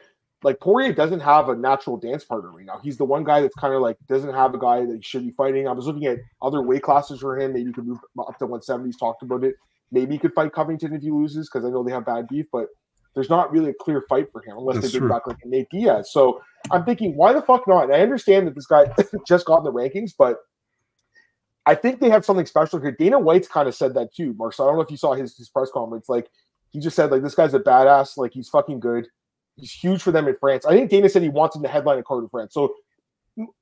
Like Poirier doesn't have a natural dance partner right now. He's the one guy that's kind of like doesn't have a guy that he should be fighting. I was looking at other weight classes for him. Maybe you could move up to 170s. Talked about it. Maybe he could fight Covington if he loses because I know they have bad beef. But there's not really a clear fight for him unless That's they bring back like Nate Diaz. So I'm thinking, why the fuck not? And I understand that this guy <laughs> just got in the rankings, but I think they have something special here. Dana White's kind of said that too, Mark. So I don't know if you saw his, his press conference. Like he just said, like this guy's a badass. Like he's fucking good. He's huge for them in France. I think Dana said he wants him to headline a card in France. So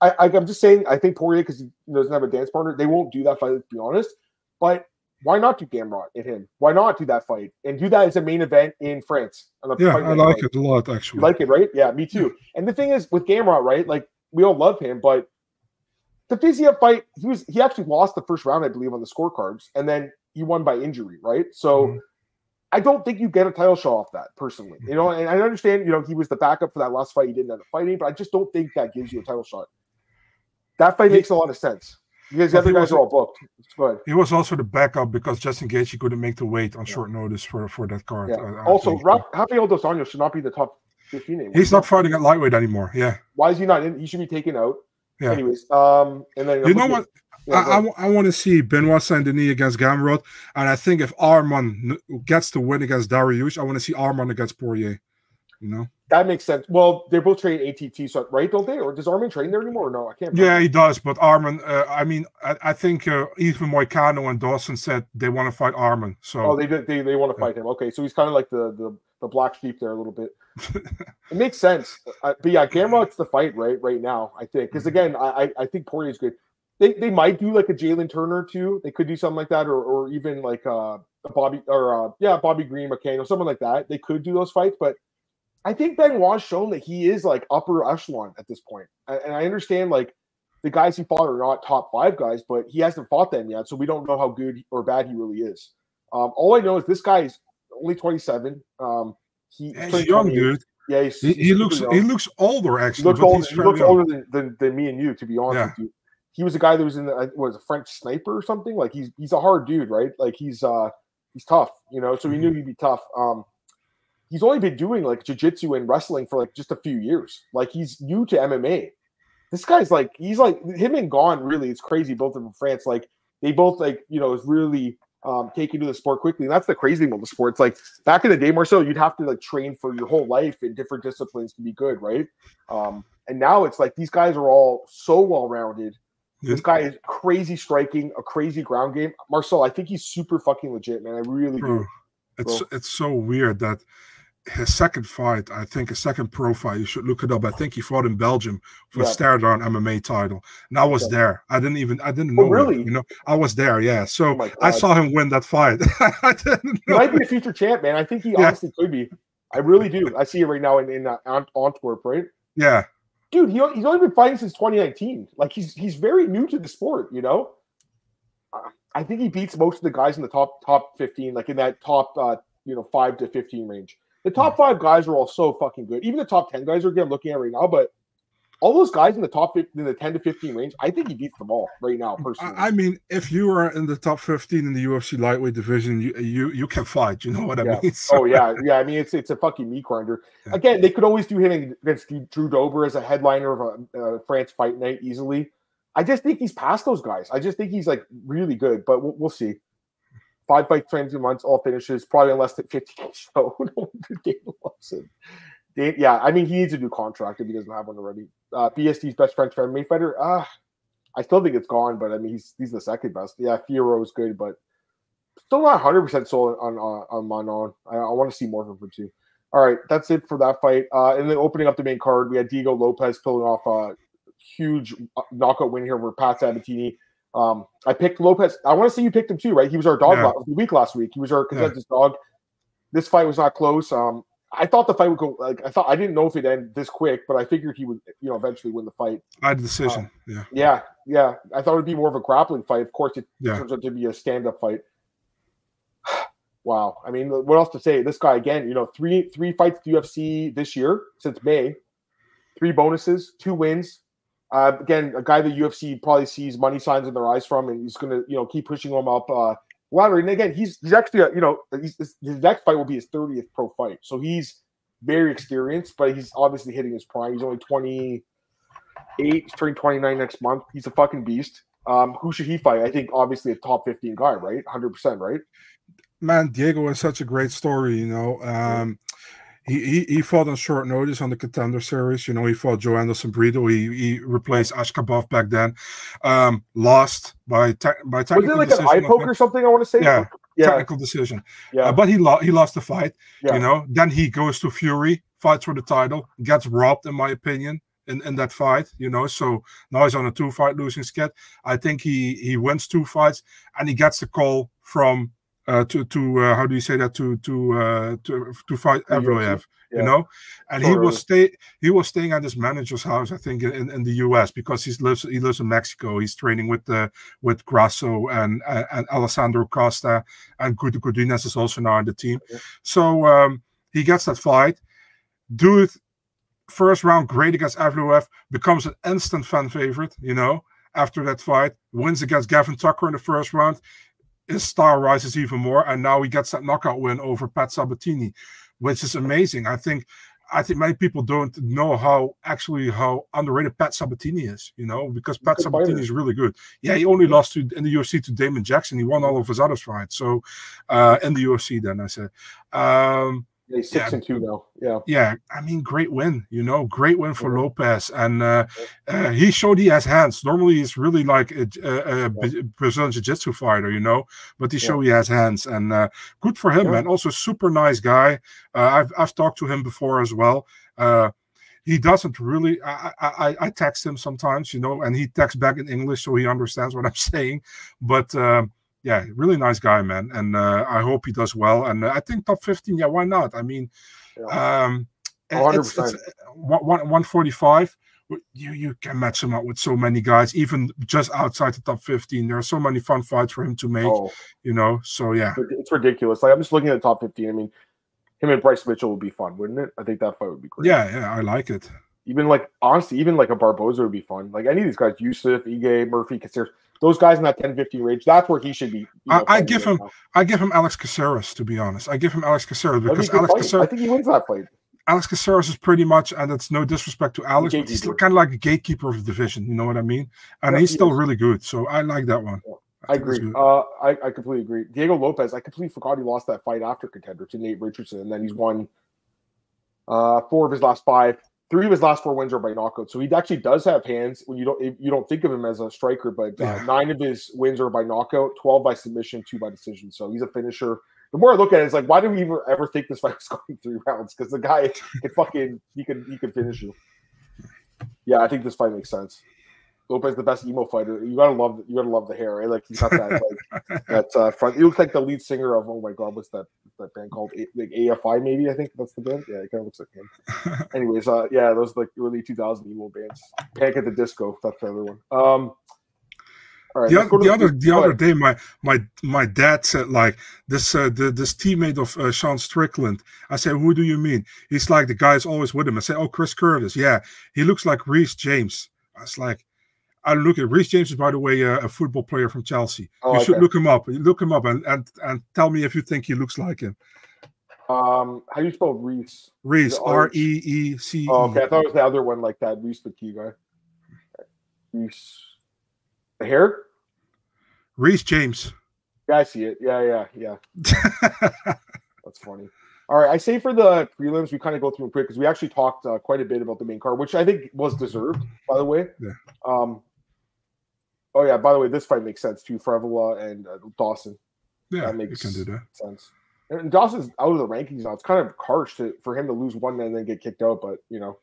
I, I, I'm just saying, I think Poirier because he doesn't have a dance partner, they won't do that fight. Let's be honest. But why not do Gamrot in him? Why not do that fight and do that as a main event in France? Yeah, I like fight? it a lot actually. You like it, right? Yeah, me too. And the thing is with Gamrot, right? Like we all love him, but the Fiziev fight, he was he actually lost the first round, I believe, on the scorecards, and then he won by injury, right? So Mhm. I don't think you get a title shot off that personally. You know, and I understand, you know, he was the backup for that last fight. He didn't end up fighting, but I just don't think that gives you a title shot. That fight makes a lot of sense because the But other he guys was- are all booked. Ahead. He was also the backup because Justin Gaethje couldn't make the weight on short notice for for that card. Yeah. I- I also. Ra- Rafael Dos Anjos should not be the top 15 anymore. he's not fighting at lightweight anymore. Yeah, Why is he not in? He should be taken out. Yeah. Anyways, um, and then you know what? Yeah, go I, I, want to see Benoit Saint Denis against Gamrot, and I think if Arman gets the win against Dariush, I want to see Arman against Poirier. You know? That makes sense. Well, they're both training ATT, so right, don't they? Or does Arman train there anymore? No, I can't. Yeah, he does. But Arman, uh, I mean, I, I think uh, even Moicano and Dawson said they want to fight Arman. So Oh, they did. They, they want to fight him. Okay, so he's kind of like the the, the black sheep there a little bit. <laughs> it makes sense. Uh, but yeah, Gamrot's the fight right right now. I think because again, I I, I think Poirier's good. They, they might do like a Jalin Turner too. They could do something like that, or, or even like uh, a Bobby or uh, yeah, Bobby Green, McCain, or someone like that. They could do those fights, but I think Benoit's shown that he is like upper echelon at this point. And, I understand like the guys he fought are not top five guys, but he hasn't fought them yet, so we don't know how good or bad he really is. Um, all I know is this guy is only 27. Um, he, he's young, dude. Yeah, he's, He, he's he looks young. he looks older He actually. looks but older. He looks older than, than, than me and you, to be honest Yeah. with you. He was a guy that was in the uh, was a French sniper or something. Like he's he's a hard dude, right? Like he's uh he's tough, you know. So we Mm-hmm. knew he'd be tough. Um, he's only been doing like jujitsu and wrestling for like just a few years. Like he's new to MMA. This guy's like he's like him and Gane. Really, it's crazy. Both of them from France. Like they both like you know is really um taken to the sport quickly. And that's the crazy thing about the sport. It's like back in the day, Marcel, you'd have to like train for your whole life in different disciplines to be good, right? Um, and now it's like these guys are all so well rounded. This guy is crazy striking, a crazy ground game. Marcel, I think he's super fucking legit, man. I really Bro, do. it's Bro. it's so weird that his second fight, I think his second pro fight, you should look it up. I think he fought in Belgium for Yeah. a stare down MMA title. And I was there. I didn't even I didn't Oh, know. it, really? you know, I was there, yeah. So Oh I saw him win that fight. <laughs> I didn't He might be a future champ, man. I think he Yeah. honestly could be. I really do. I see it right now in, in uh, Antwerp, right? Yeah. Dude, he, he's only been fighting since 2019. Like he's he's very new to the sport, you know. I think he beats most of the guys in the top top 15, like in that top uh, you know five to 15 range. The top five guys are all so fucking good. Even the top 10 guys are good. I'm looking at right now, but all those guys in the top 15, in the 10 to 15 range, I think he beats them all right now, personally. I, mean, if you are in the top 15 in the UFC lightweight division, you you, you can fight. You know what I Yeah. mean? <laughs> So- oh yeah, yeah. I mean, it's it's a fucking meat grinder. Yeah. Again, they could always do him against Drew Dober as a headliner of a uh, France fight night easily. I just think he's past those guys. I just think he's like really good, but we'll, we'll see. Five trends in months, all finishes, probably less than 50 <laughs> So No. Dan- yeah, I mean, he needs a new contract if he doesn't have one already. Uh, BSD's best French MMA fighter. Ah, I still think it's Gane, but I mean, he's he's the second best. Yeah, Fiorot is good, but still not 100 percent sold on on on Manon. I, I want to see more of him too. All right, that's it for that fight. Uh, and then opening up the main card, we had Diego Lopes pulling off a huge uh, knockout win here over Pat Sabatini. Um, I picked Lopes. I want to say you picked him too, right? He was our dog Yeah. la- of the week last week. He was our consensus dog. This fight was not close. Um, I thought the fight would go like I thought. I didn't know if it'd end this quick, but I figured he would, you know, eventually win the fight. I had a decision. yeah. Yeah, yeah. I thought it'd be more of a grappling fight. Of course, it Yeah. turns out to be a stand-up fight. <sighs> wow. I mean, what else to say? This guy again. You know, three three fights the UFC this year since May. Three bonuses, two wins. Uh, again, a guy that UFC probably sees money signs in their eyes from, and he's gonna you know keep pushing him up uh, ladder. And again, he's he's actually a, you know he's, his his next fight will be his thirtieth pro fight, so he's very experienced, but he's obviously hitting his prime. He's only twenty eight, he's turning twenty nine next month. He's a fucking beast. Um, who should he fight? I think obviously a top fifteen guy, right? Hundred percent, right? man, Diego is such a great story. You know, um, he, he he fought on short notice on the contender series. You know, he fought Joanderson Brito. He he replaced Ashkabov back then. Um, lost by te- by technical Was it like an eye poke or something? I want to say. Yeah. Yeah. Technical decision. Yeah. Uh, but he lost. He lost the fight. Yeah. You know. Then he goes to Fury, fights for the title, gets robbed, in my opinion, in, in that fight. You know. So now he's on a two fight losing skid. I think he he wins two fights, and he gets the call from uh, to to uh, how do you say that to to uh, to to fight Evloev. yeah. You know, and he was stay he was staying at his manager's house, I think, in, in the U.S. because he lives he lives in Mexico. He's training with the with Grasso and and, and Alessandro Costa and Godinez is also now in the team. Yeah. So um, he gets that fight. Dude, first round great against Evloev, becomes an instant fan favorite. You know, after that fight, wins against Gavin Tucker in the first round. His star rises even more, and now he gets that knockout win over Pat Sabatini, which is amazing. I think I think many people don't know how actually how underrated Pat Sabatini is, you know, because Pat Good Sabatini fighter. is really good. Yeah, he only lost to in the UFC to Damon Jackson. He won all of his other fights. So uh in the UFC then I said. Um Yeah, six Yeah. and two now. Yeah. yeah, I mean, great win, you know, great win for Lopes, and uh, uh, he showed he has hands. Normally, he's really like a, a, a Bra- Brazilian jiu-jitsu fighter, you know, but he Yeah. showed he has hands, and uh, good for him, Yeah. man. Also, super nice guy. Uh, I've I've talked to him before as well. Uh, he doesn't really. I, I I- I text him sometimes, you know, and he texts back in English, so he understands what I'm <laughs> saying. But um, yeah, really nice guy, man, and uh, I hope he does well. And uh, I think top 15, yeah, why not? I mean, um, A it's, it's one, 145. You you can match him up with so many guys, even just outside the top 15. There are so many fun fights for him to make, Oh, you know. So yeah, it's ridiculous. Like I'm just looking at the top 15. I mean, him and Bryce Mitchell would be fun, wouldn't it? I think that fight would be great. yeah, yeah, I like it. Even like honestly, even like a Barboza would be fun. Like any of these guys, Yusuff, Ige, Murphy, Caceres, those guys in that 10-15 range, that's where he should be. you I- know, I fighting give him- now. I give him Alex Caceres to be honest. I give him Alex Caceres because Alex fight. I think he wins that fight. Alex Caceres is pretty much, and it's no disrespect to Alex, but he's kind of like a gatekeeper of the division. You know what I mean? And Yeah, he's he still is. really good. So I like that one. I think it's agree. Uh, I, I completely agree. Diego Lopes, I completely forgot he lost that fight after contender to Nate Richardson, and then he's won uh, four of his last five. Three of his last four wins are by knockout. So he actually does have hands when you don't you don't think of him as a striker, but uh, Yeah. nine of his wins are by knockout, twelve by submission, two by decision. So he's a finisher. The more I look at it, it's like, why do we ever ever think this fight was <laughs> going three rounds? Because the guy can fucking he can he can finish you. Yeah, I think this fight makes sense. Lopes the best emo fighter. You gotta love you gotta love the hair, right? Like he's got that like <laughs> that uh, front. He looks like the lead singer of oh my god, what's that that band called? A- like AFI maybe I think that's the band. Yeah, it kind of looks like him. <laughs> Anyways, uh, yeah, those like early 2000 emo bands. Panic at the Disco. That's the other one. Um, all right, the, let's go oth- to the other the go other ahead. day my my my dad said like this uh, the, this teammate of uh, Sean Strickland I said who do you mean he's like the guy's always with him I said oh Chris Curtis yeah he looks like Reece James I was like I look at Reece James is by the way uh, a football player from Chelsea Oh, you should look him up look him up and, and and tell me if you think he looks like him Um, how do you spell Reese? Reece R? E E C E Oh, okay, I thought it was the other one like that Reese the key guy. Reese, the hair. Reece James Yeah, I see it. Yeah, yeah, yeah. <laughs> That's funny. All right, I say for the prelims, we kind of go through them quick because we actually talked uh, quite a bit about the main card, which I think was deserved, by the way. Yeah. Um. Oh yeah. By the way, this fight makes sense too. Frevola and uh, Dawson yeah That makes- that sense. And Dawson's out of the rankings now. It's kind of harsh to, for him to lose one and then get kicked out. But you know,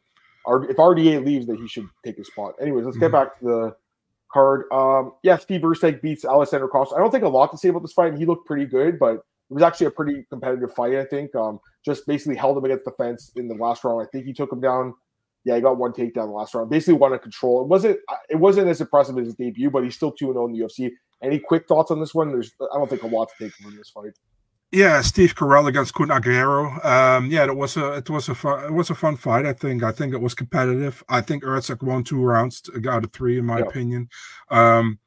if RDA leaves, that he should take his spot. Anyways, let's get Mhm. back to the card. Um, yeah, Steve Erceg beats Alessandro Costa. I don't think a lot to say about this fight. He looked pretty good, but it was actually a pretty competitive fight. I think. Um, just basically held him against the fence in the last round. I think he took him down. Yeah, he got one takedown the last round. Basically, wanted control. It wasn't. It wasn't as impressive as his debut, but he's still two zero in the UFC. Any quick thoughts on this one? There's. I don't think a lot to take from this fight. Yeah, Steve Carell against Kun Aguero. Um, yeah, it was a it was a fun it was a fun fight. I think I think it was competitive. I think Erceg won two rounds out of three, in my Yeah. opinion. Um,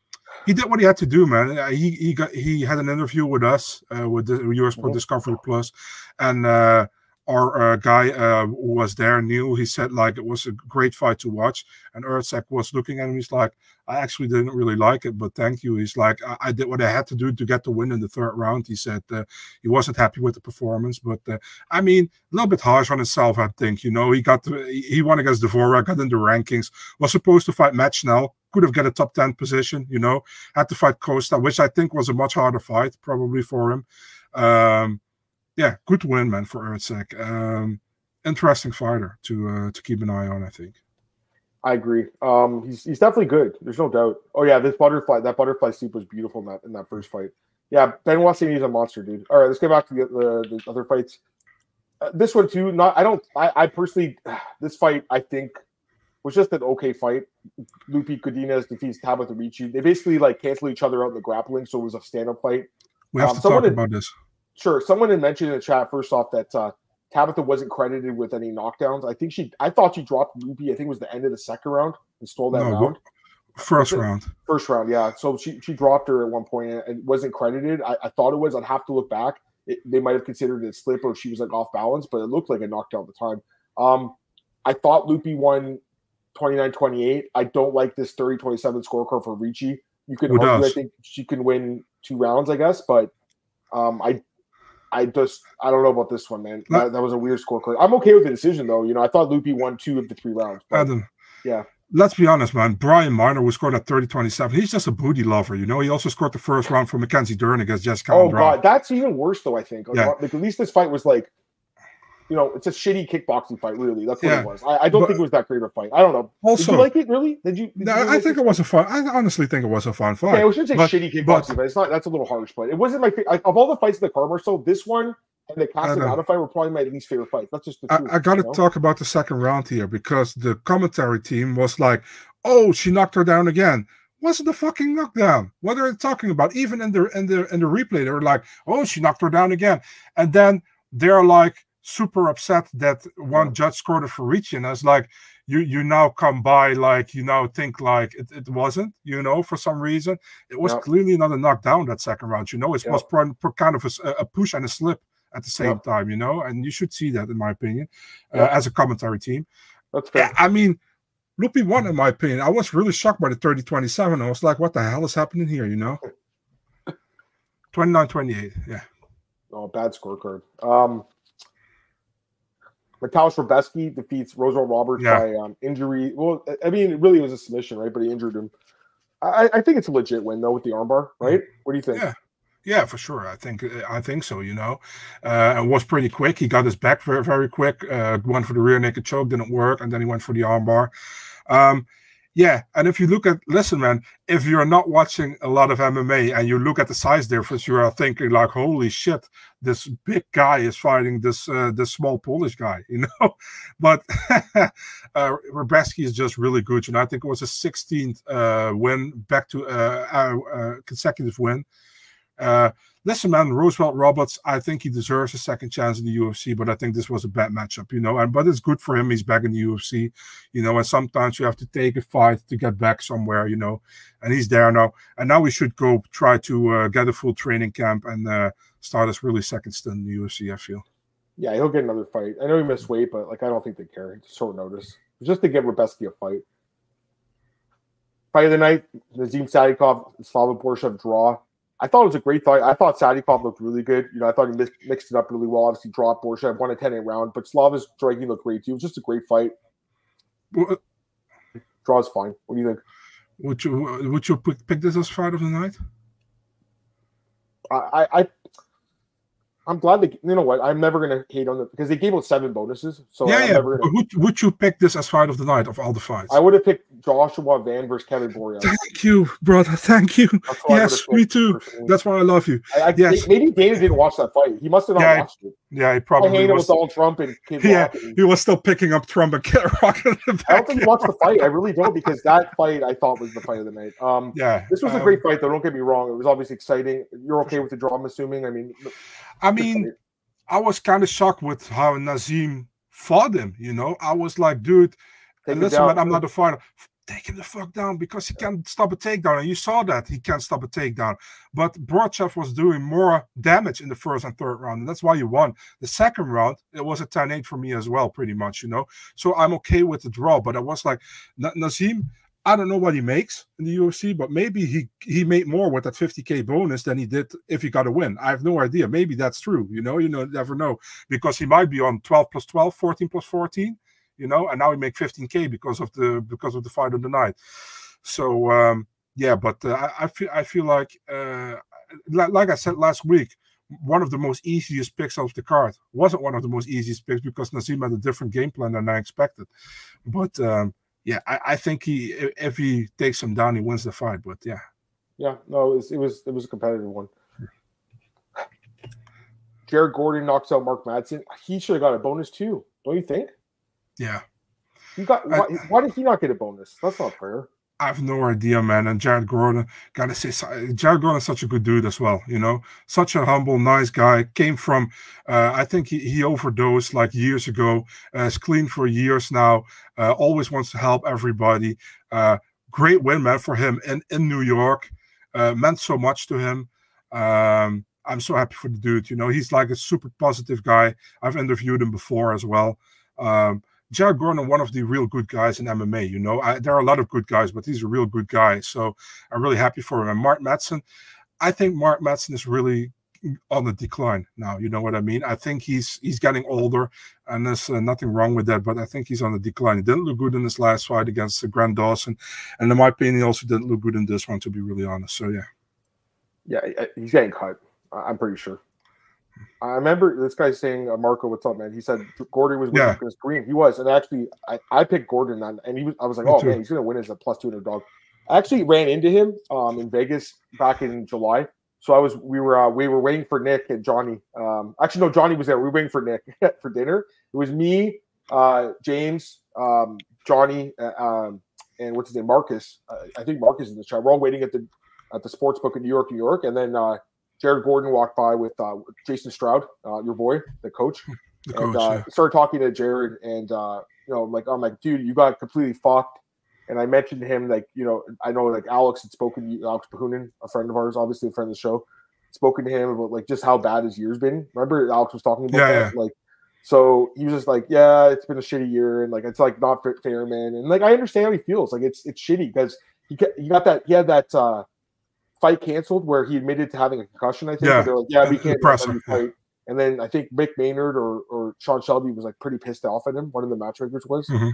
he did what he had to do, man. Uh, He he got he had an interview with us uh, with the US Sport Mhm. Discovery Plus, and uh, our uh, guy uh, who was there knew. He said like it was a great fight to watch, and Erceg was looking at him. He's like, I actually didn't really like it, but thank you. He's like, I, I did what I had to do to get the win in the third round. He said uh, he wasn't happy with the performance, but uh, I mean, a little bit harsh on himself. I think you know he got the, he won against Dvorak, got in the rankings, was supposed to fight Matt Schnell, could have got a top 10 position, you know, had to fight Costa, which I think was a much harder fight probably for him. Um, yeah, good win, man, for Erceg. Um, interesting fighter to uh, to keep an eye on, I think. I agree. Um, he's he's definitely good. There's no doubt. Oh yeah, this butterfly that butterfly soup was beautiful in that in that first fight. Yeah, Ben Benoit he's a monster, dude. All right, let's get back to the the, the other fights. Uh, this one too. Not I don't. I, I personally <sighs> this fight I think was just an okay fight. Loopy Godinez defeats Tabatha Ricci. They basically like cancel each other out in the grappling, so it was a stand up fight. We have um, to talk about this. Sure. Someone had mentioned in the chat first off that uh, Tabatha wasn't credited with any knockdowns. I think she, I thought she dropped Loopy. I think it was the end of the second round and stole that no, round. First round. First round, yeah. So she she dropped her at one point and wasn't credited. I, I thought it was. I'd have to look back. It, they might have considered it a slip or she was like off balance, but it looked like a knockdown at the time. Um, I thought Loopy won 29-28. I don't like this 30-27 scorecard for Ricci. You can argue, I think she can win two rounds, I guess, but um, I I just I don't know about this one, man. That, that, was a weird scorecard. I'm okay with the decision though. You know, I thought Loopy won two of the three rounds. But, Adam, yeah. Let's be honest, man. Brian Minor, who scored at 30-27, he's just a booty lover. You know, he also scored the first round for Mackenzie Dern against Jessica. Oh Andrade. god, that's even worse though. I think. Like, yeah. like at least this fight was like you know, it's a shitty kickboxing fight. Really, that's what yeah. it was. I, I don't but, think it was that great of a fight. I don't know. Also, did you like it? Really? Did you? Did no, you I think it was a fun. I honestly think it was a fun fight. Yeah, I shouldn't say but, shitty kickboxing, but, but, it's not. That's a little harsh. But it wasn't my favorite. of all the fights in the card, Marcel. This one and the Castaneda fight were probably my least favorite fight. That's just the truth, I, I got to you know? talk about the second round here because the commentary team was like, "Oh, she knocked her down again." What's the fucking knockdown? What are they talking about? Even in the in the in the replay, they were like, "Oh, she knocked her down again," and then they're like super upset that one yeah. judge scored it for Ricci, and I was like, "You you now come by like you now think like it, it wasn't, you know, for some reason it was yeah. clearly not a knockdown that second round. You know, it yeah. was kind of a, a push and a slip at the same yep. time, you know, and you should see that, in my opinion, uh, as a commentary team. That's fair. I mean, Loopy won, in my opinion. I was really shocked by the 30 27. I was like, what the hell is happening here, you know? <laughs> 29 28, yeah. Oh, bad scorecard. Um, Mateusz Rebecki defeats Roosevelt Roberts yeah. by um, injury. Well, I mean, it really was a submission, right? But he injured him. I, I think it's a legit win though with the armbar, right? What do you think? Yeah, yeah, for sure. I think I think so. You know, uh, it was pretty quick. He got his back very very quick. Uh, went for the rear naked choke, didn't work, and then he went for the armbar. Um, yeah, and if you look at listen, man, if you're not watching a lot of MMA and you look at the size difference, you are thinking like, holy shit, this big guy is fighting this uh, this small Polish guy, <laughs> you know. but <laughs> uh, Rebecki is just really good. Know, I think it was a 16th uh, win, back to uh, uh, uh consecutive win. Listen, man, Roosevelt Roberts, I think he deserves a second chance in the UFC, but I think this was a bad matchup, you know. And but it's good for him. He's back in the UFC, you know. And sometimes you have to take a fight to get back somewhere, you know. And he's there now. And now we should go try to uh, get a full training camp and uh, start his really second stint in the UFC. I feel. Yeah, he'll get another fight. I know he missed weight, but like I don't think they care. It's short notice, just to give Rebecki a fight. Fight of the night: Nazim Sadykhov, Slava Borshchev draw. I thought it was a great fight. I thought Sadykhov looked really good. You know, I thought he mixed, mixed it up really well. Obviously, dropped Borshchev, won a 10 8 round, but Slava's striking looked great too. It was just a great fight. Well, Draw's fine. What do you think? Would you would you pick this as fight of the night? I, I I'm glad they. You know what? I'm never gonna hate on it because they gave out seven bonuses. So yeah, I'm yeah. Gonna, would, would you pick this as fight of the night of all the fights? I would have picked Joshua Van versus Kevin Borja. Thank you, brother. Thank you. Yes, me too. Personally. That's why I love you. I, I, yes. Maybe Dana didn't watch that fight. He must have not yeah, watched it. Yeah, he probably was. with Donald Trump and Kid yeah, and, he was still picking up Trump and Kid Rock. I don't think he watched the fight. I really don't because that fight I thought was the fight of the night. Um, yeah, this was um, a great fight though. Don't get me wrong. It was obviously exciting. You're okay with the draw, I'm assuming. I mean, I mean. I was kind of shocked with how Nazim fought him. You know, I was like, dude, listen, man, I'm not a fighter. take him the fuck down because he can't stop a takedown. And you saw that he can't stop a takedown. But Borshchev was doing more damage in the first and third round. And that's why he won. The second round, it was a 10 8 for me as well, pretty much, you know. So I'm okay with the draw. But I was like, Nazim, I don't know what he makes in the UFC, but maybe he he made more with that 50k bonus than he did if he got a win. I have no idea. Maybe that's true. You know, you know, never know because he might be on 12 plus 12, 14 plus 14 you know, and now he make 15k because of the because of the fight of the night. So um, yeah, but uh, I, I, feel I feel like uh, like, like I said last week, one of the most easiest picks of the card wasn't one of the most easiest picks because Nazim had a different game plan than I expected. But um, yeah, I, I, think he if he takes him down, he wins the fight. But yeah, yeah, no, it was it was, it was a competitive one. Jared Gordon knocks out Mark Madsen. He should have got a bonus too, don't you think? Yeah. You got why, I, why, did he not get a bonus? That's not fair. I have no idea, man. And Jared Gordon, gotta say, Jared Gordon is such a good dude as well. You know, such a humble, nice guy. Came from, uh, I think he, he overdosed like years ago. Uh, is clean for years now. Uh, always wants to help everybody. Uh, great win, man, for him in in New York. Uh, meant so much to him. Um, I'm so happy for the dude. You know, he's like a super positive guy. I've interviewed him before as well. Um, Jared Gordon, one of the real good guys in MMA. You know, I, there are a lot of good guys, but he's a real good guy. So I'm really happy for him. And Mark Madsen, I think Mark Madsen is really on the decline now. You know what I mean? I think he's he's getting older, and there's uh, nothing wrong with that. But I think he's on the decline. He didn't look good in his last fight against uh, Grant Dawson, and in my opinion, he also didn't look good in this one. To be really honest, so yeah. Yeah, he's getting cut. I'm pretty sure. I remember this guy saying, uh, "Marco, what's up, man?" He said Gordon was winning yeah. Green. He was, and actually, I, I picked Gordon, on, and he was. I was like, Me "Oh too. man, he's gonna win as a plus two hundred dog." I actually ran into him um, in Vegas back in July. So I was, we were, uh, we were waiting for Nick and Johnny. Um, actually, no, Johnny was there. We were waiting for Nick <laughs> for dinner. It was me, uh, James, um, Johnny, uh, um, and what's his name, Marcus. Uh, I think Marcus is in the chat. We're all waiting at the at the sports book in New York, New York, and then uh, Jared Gordon walked by with uh, Jason Stroud, uh, your boy, the coach, <laughs> the coach and uh, yeah. started talking to Jared. And uh, you know, like I'm like, dude, you got completely fucked. And I mentioned to him like, you know, I know like Alex had spoken to Alex Bahunin, a friend of ours, obviously a friend of the show, spoken to him about like just how bad his year's been. Remember Alex was talking about yeah, that? Yeah. Like, so he was just like, yeah, it's been a shitty year, and like it's like not fair, man. And like I understand how he feels. Like it's it's shitty because he he got that he had that uh fight canceled where he admitted to having a concussion. I think yeah, they're like, yeah, we can't fight. And then I think Mick Maynard or or Sean Shelby was like pretty pissed off at him. One of the matchmakers was. Mm-hmm.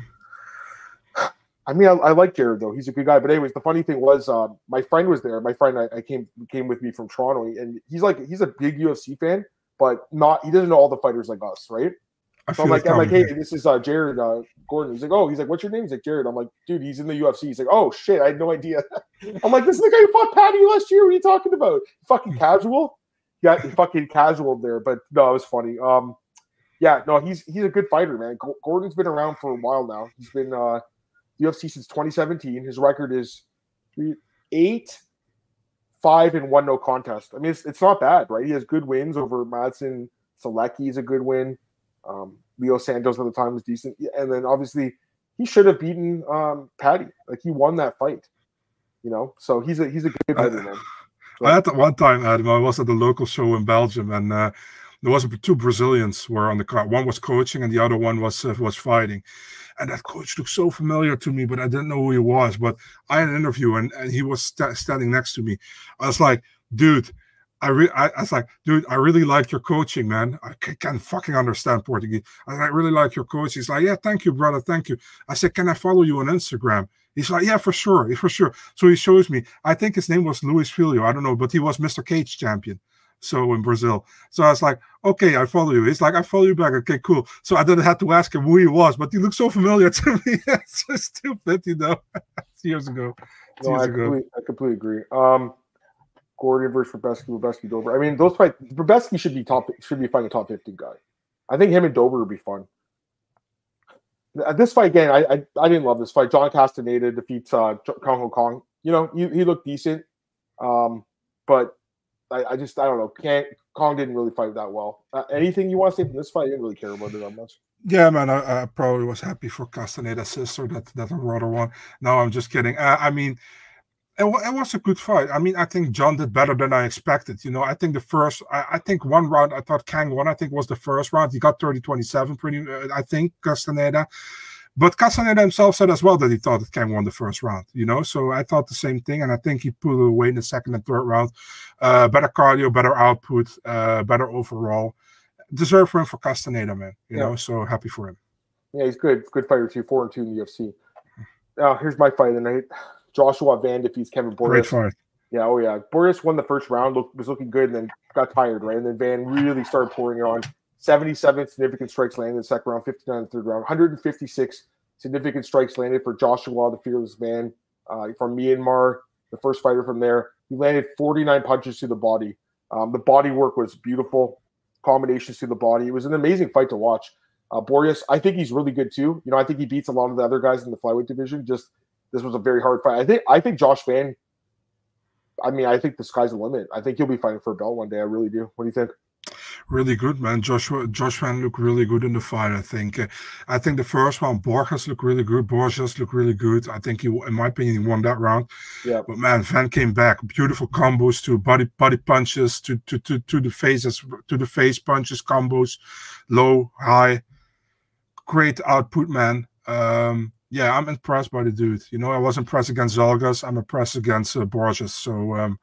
I mean, I, I, like Jared though; he's a good guy. But anyways, the funny thing was, uh, my friend was there. My friend, I, I, came came with me from Toronto, and he's like, he's a big UFC fan, but not he doesn't know all the fighters like us, right? So I'm like, I'm like, hey, this is uh, Jared uh, Gordon. He's like, oh, he's like, what's your name? He's like, Jared. I'm like, dude, he's in the UFC. He's like, oh shit, I had no idea. <laughs> I'm like, this is the guy who fought Paddy last year. What are you talking about? Fucking hmm. casual. Yeah, fucking casual there. But no, it was funny. Um, yeah, no, he's he's a good fighter, man. Gordon's been around for a while now. He's been uh UFC since 2017. His record is eight, five, and one no contest. I mean, it's, it's not bad, right? He has good wins over Madsen. Solecki is a good win. Um, Leo Santos at the time was decent, and then obviously he should have beaten um, Paddy. Like he won that fight, you know. So he's a he's a good fighter, man. I had one time, Adam. I was at the local show in Belgium, and uh, there was two Brazilians were on the car. One was coaching, and the other one was uh, was fighting. And that coach looked so familiar to me, but I didn't know who he was. But I had an interview, and, and he was st- standing next to me. I was like, dude, I, re- I, I was like, dude, I really like your coaching, man. I can't fucking understand Portuguese. I, I really like your coach. He's like, yeah, thank you, brother, thank you. I said, can I follow you on Instagram? He's like, yeah, for sure, for sure. So he shows me. I think his name was Luis Filho. I don't know, but he was Mr. Cage champion. So in Brazil. So I was like, okay, I follow you. He's like, I follow you back. Okay, cool. So I didn't have to ask him who he was, but he looked so familiar <laughs> to me. it's so stupid, you know. <laughs> years ago. No, years I, completely, ago. I completely agree. Um, Gordon versus Verbesky, Verbesky, Dober. I mean, those fight Verbesky should be top should be fighting a top 15 guy. I think him and Dober would be fun. This fight again, I, I, I didn't love this fight. John Castaneda defeats uh, Kong Ho Kong. You know, he, he looked decent, um, but I, I just I don't know. Can't Kong didn't really fight that well. Uh, anything you want to say from this fight? I didn't really care about it that much. Yeah, man, I, I, probably was happy for Castaneda's sister that that Aurora won. No, I'm just kidding. Uh, I mean, it, it, was a good fight. I mean, I think John did better than I expected. You know, I think the first, I, I think one round, I thought Kang won. I think was the first round. He got 30 27, pretty, uh, I think, Castaneda. But Castaneda himself said as well that he thought that Kang won the first round, you know. So I thought the same thing, and I think he pulled away in the second and third round. Uh, better cardio, better output, uh, better overall. Deserve him for Castaneda, man. You yeah. know, so happy for him. Yeah, he's good. Good fighter too. Four and two in the UFC. Now here's my fight of the night: Joshua Van defeats Kevin. Great. Yeah, oh yeah. Borjas won the first round, look, was looking good, and then got tired, right? And then Van really started pouring it on. 77 significant strikes landed in the second round, 59 in the third round, 156 significant strikes landed for Joshua, the fearless man uh, from Myanmar, the first fighter from there. He landed 49 punches to the body. Um, the body work was beautiful, combinations to the body. It was an amazing fight to watch. Uh, Borjas, I think he's really good too. You know, I think he beats a lot of the other guys in the flyweight division. Just this was a very hard fight. I think I think Josh Van. I mean, I think the sky's the limit. I think he'll be fighting for a belt one day. I really do. What do you think? really good, man. Joshua Josh Van looked really good in the fight. I think. Uh, I think the first one, Borjas looked really good. Borjas looked really good. I think he, in my opinion, he won that round. Yeah. But man, Van came back. Beautiful combos to body body punches to to to to the faces to the face punches combos, low high. Great output, man. Um, yeah, I'm impressed by the dude. You know, I was impressed against Zhalgas. I'm impressed against uh, Borjas. So. Um,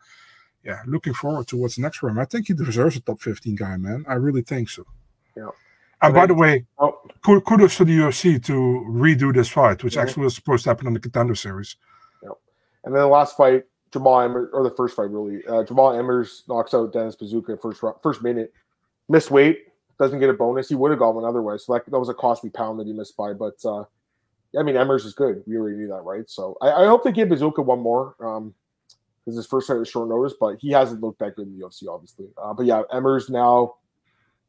yeah, looking forward to what's next for him. I think he deserves a top 15 guy, man. I really think so. Yeah. And, by the way, oh. kudos to the UFC to redo this fight, which actually was supposed to happen on the contender series. Yeah. And then the last fight, Jamal Emmer, or the first fight really, uh, Jamal Emmers knocks out Dennis Buzukja first first minute, missed weight, doesn't get a bonus. He would have got one otherwise. So that, that was a costly pound that he missed by. But uh, I mean, Emmers is good. We already knew that, right? So I, I hope they give Buzukja one more. Um, because his first fight was short notice, but he hasn't looked that good in the UFC, obviously. Uh, but yeah, Emmer's now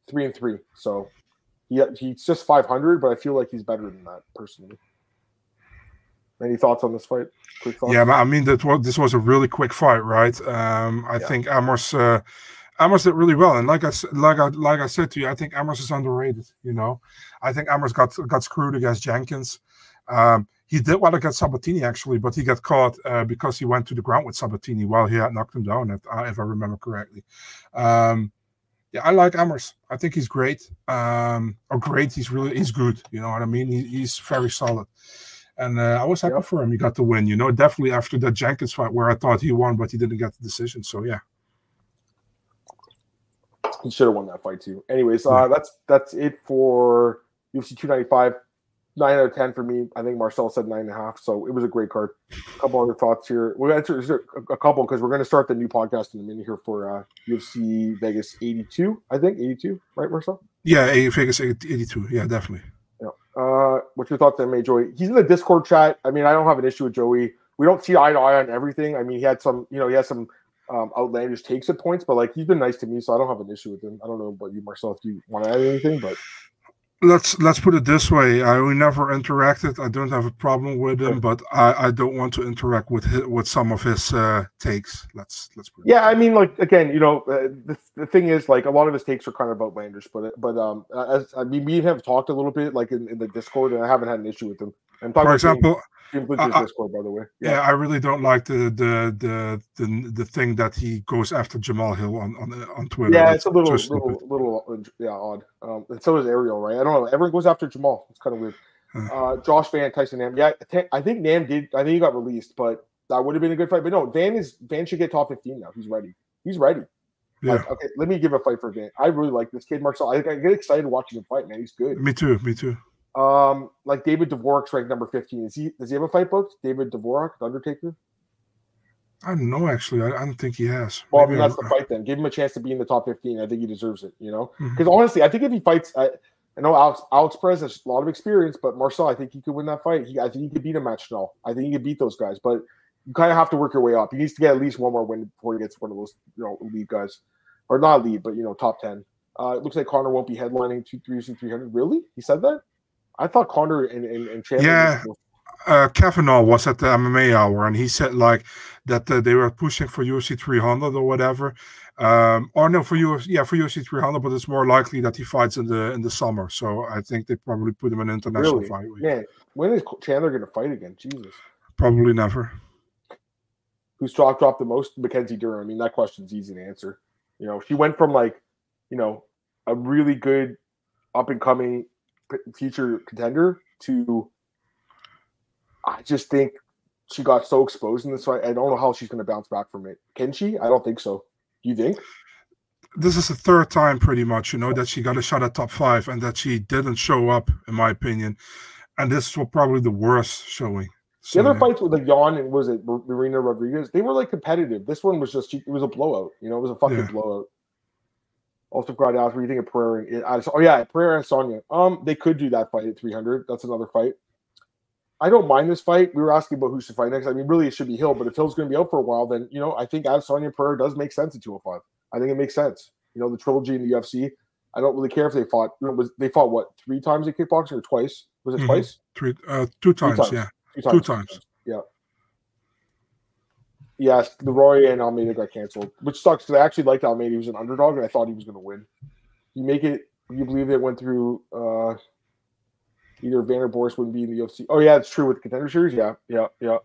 three and three, so he he's just five hundred, but I feel like he's better than that personally. Any thoughts on this fight? Quick thoughts? Yeah, I mean that was this was a really quick fight, right? Um, I yeah. think Amos uh, Amos did really well, and like I like I like I said to you, I think Amos is underrated. You know, I think Amos got got screwed against Jenkins. Um, he did well against Sabatini actually, but he got caught uh, because he went to the ground with Sabatini while he had knocked him down, if, uh, if I remember correctly. Um, yeah, I like Emmers. I think he's great. Um, or great, he's really he's good. You know what I mean? He, he's very solid, and uh, I was happy yep. for him. He got the win. You know, definitely after that Jenkins fight where I thought he won, but he didn't get the decision. So yeah, he should have won that fight too. Anyways, uh, that's that's it for UFC 295 nine out of ten for me. I think Marcel said nine and a half, so it was a great card. A couple other thoughts here. We'll answer a couple because we're going to start the new podcast in a minute here for uh, UFC Vegas 82. I think 82, right, Marcel? Yeah, Vegas 82. Yeah, definitely. Yeah. Uh, what's your thoughts on May Joey? He's in the Discord chat. I mean, I don't have an issue with Joey. We don't see eye to eye on everything. I mean, he had some, you know, he has some um, outlandish takes at points, but like he's been nice to me, so I don't have an issue with him. I don't know about you, Marcel, if you want to add anything, but let's let's put it this way I, we never interacted i don't have a problem with him but i i don't want to interact with his, with some of his uh takes. Let's let's put yeah i mean like again you know uh, the, the thing is like a lot of his takes are kind of outlandish but but um as i mean we have talked a little bit like in, in the discord and i haven't had an issue with him. And for example I, Discord, by the way. Yeah. yeah. I really don't like the, the the the the thing that he goes after Jamahal Hill on on, on Twitter. Yeah, it's a little little, little yeah odd. Um, and so is Ariel, right? I don't know. Everyone goes after Jamahal. It's kind of weird. Uh, Josh Van Tyson Nam. Yeah, I think Nam did. I think he got released, but that would have been a good fight. But no, Van is Van should get top fifteen now. He's ready. He's ready. Yeah. Like, okay, let me give a fight for Van. I really like this kid, Marcel. I, I get excited watching him fight, man. He's good. Me too. Me too. Um, like David Dvorak's ranked number fifteen. Is he? Does he have a fight booked? David Dvorak, the Undertaker. I don't know. Actually, I, I don't think he has. Well, Maybe I mean, that's the fight then. Give him a chance to be in the top fifteen. I think he deserves it. You know, because mm-hmm. honestly, I think if he fights, I, I know Alex Alex Perez has a lot of experience, but Marcel, I think he could win that fight. He, I think he could beat a match now. I think he could beat those guys, but you kind of have to work your way up. He needs to get at least one more win before he gets one of those, you know, lead guys, or not lead, but you know, top ten. Uh, it looks like Conor won't be headlining two three three hundred. Really? He said that? I thought Conor and, and, and Chandler. Yeah. uh, Kavanagh was at the MMA hour, and he said like that uh, they were pushing for UFC 300 or whatever. Um, or no, for UFC, yeah, for UFC 300, but it's more likely that he fights in the in the summer. So I think they probably put him in an international Really? fight. Man, when is Chandler going to fight again? Jesus. Probably never. Who's stock dropped the most? Mackenzie Dern. I mean, that question's easy to answer. You know, she went from like, you know, a really good up and coming future contender to I just think she got so exposed in this fight. I don't know how she's going to bounce back from it. Can she? I don't think so. Do you think? This is the third time, pretty much, you know, that she got a shot at top five, and that she didn't show up, in my opinion. And this was probably the worst showing. The So, other fights with like Yan and was it Marina Rodriguez? They were like competitive. This one was just it was a blowout. You know, it was a fucking Yeah. blowout. Also, to ask what do you think of Pereira? and- I- Oh yeah, Pereira and Sonya. Um, they could do that fight at 300. That's another fight. I don't mind this fight. We were asking about who should fight next. I mean, really, it should be Hill. But if Hill's going to be out for a while, then you know, I think Sonya Pereira does make sense at 205. I think it makes sense. You know, the trilogy in the UFC. I don't really care if they fought. You know, was they fought what three times in kickboxing or twice? Was it Mhm. twice? three, uh, two times, times. yeah, Two two times. Yes, the Roy and Almeida got canceled, which sucks because I actually liked Almeida. He was an underdog, and I thought he was going to win. You make it. You believe it went through. uh Either Vander Boris wouldn't be in the UFC. Oh yeah, it's true with the contender series. Yeah, yeah, yeah.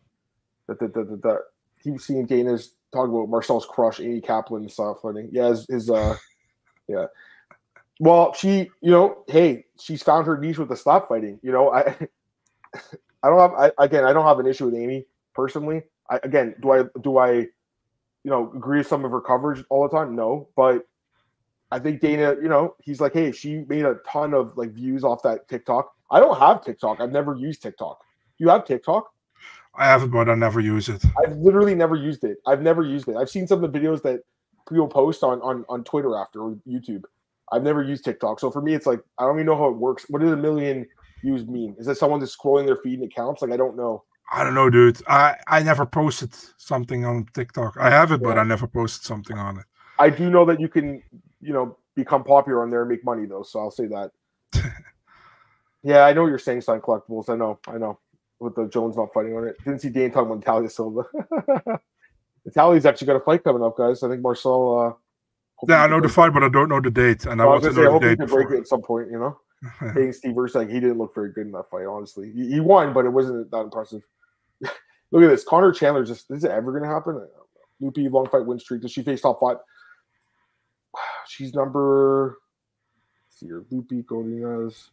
That that that that. Keep seeing Dana's talking about Marcel's crush, Amy Kaplan, and stuff. Flirting. Yeah, his, his uh, yeah. Well, she, you know, hey, she's found her niche with the stop fighting. You know, I, <laughs> I don't have. I again, I don't have an issue with Amy personally. I, again, do I do I, you know, agree with some of her coverage all the time? No, but I think Dana, you know, he's like, hey, she made a ton of like views off that TikTok. I don't have TikTok. I've never used TikTok. You have TikTok? I have it, but I never use it. I've literally never used it. I've never used it. I've seen some of the videos that people post on on on Twitter after or YouTube. I've never used TikTok. So for me, it's like I don't even know how it works. What does a million views mean? Is that someone just scrolling their feed and it counts? Like I don't know. I don't know, dude. I I never posted something on TikTok. I have it, but I never posted something on it. I do know that you can, you know, become popular on there and make money though. So I'll say that. <laughs> yeah, I know what you're saying, sign collectibles. I know, I know. With the Jones not fighting on it. Didn't see Dane talking about Natalia Silva. <laughs> Natalia's actually got a fight coming up, guys. I think Marcel uh Yeah, I know the fight, but I don't know the date, and I I was want gonna say, I hope the he can break it at some point, you know. <laughs> Hey, Steve Versailles, he didn't look very good in that fight, honestly. He, he won, but it wasn't that impressive. Look at this. Conor Chandler just is it ever gonna happen? I don't know. Loopy long fight win streak. Does she face top five? <sighs> She's number see here. Loopy Godinez.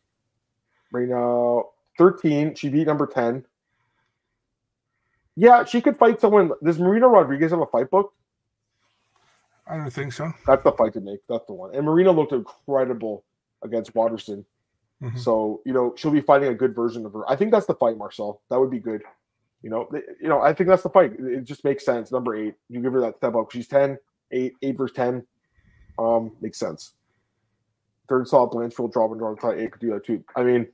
Right now, 13. She beat number 10. Yeah, she could fight someone. Does Marina Rodriguez have a fight book? I don't think so. That's the fight to make. That's the one. And Marina looked incredible against Waterson. Mhm. So, you know, she'll be fighting a good version of her. I think that's the fight, Marcel. That would be good. You know, you know, I think that's the fight. It just makes sense. Number eight. You give her that step up. She's 10, 8, 8 versus 10. Um, makes sense. Third solid Blanchfield drop and draw tie eight could do that too. I mean,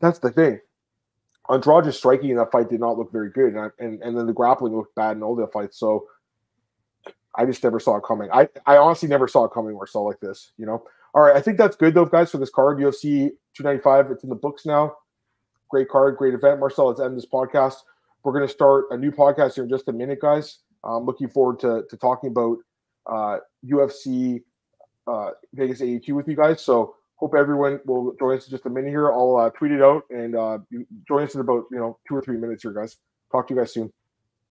that's the thing. Andrade's striking in that fight did not look very good, and, I, and and then the grappling looked bad in all the fights. So I just never saw it coming. I, I honestly never saw it coming or saw like this, you know. All right, I think that's good though, guys, for this card. UFC 295. It's in the books now. Great card, great event. Marcel, let's end this podcast. We're gonna start a new podcast here in just a minute, guys. I'm looking forward to, to talking about uh, UFC uh, Vegas 82 with you guys. So hope everyone will join us in just a minute here. I'll uh, tweet it out and uh, join us in about you know two or three minutes here, guys. Talk to you guys soon.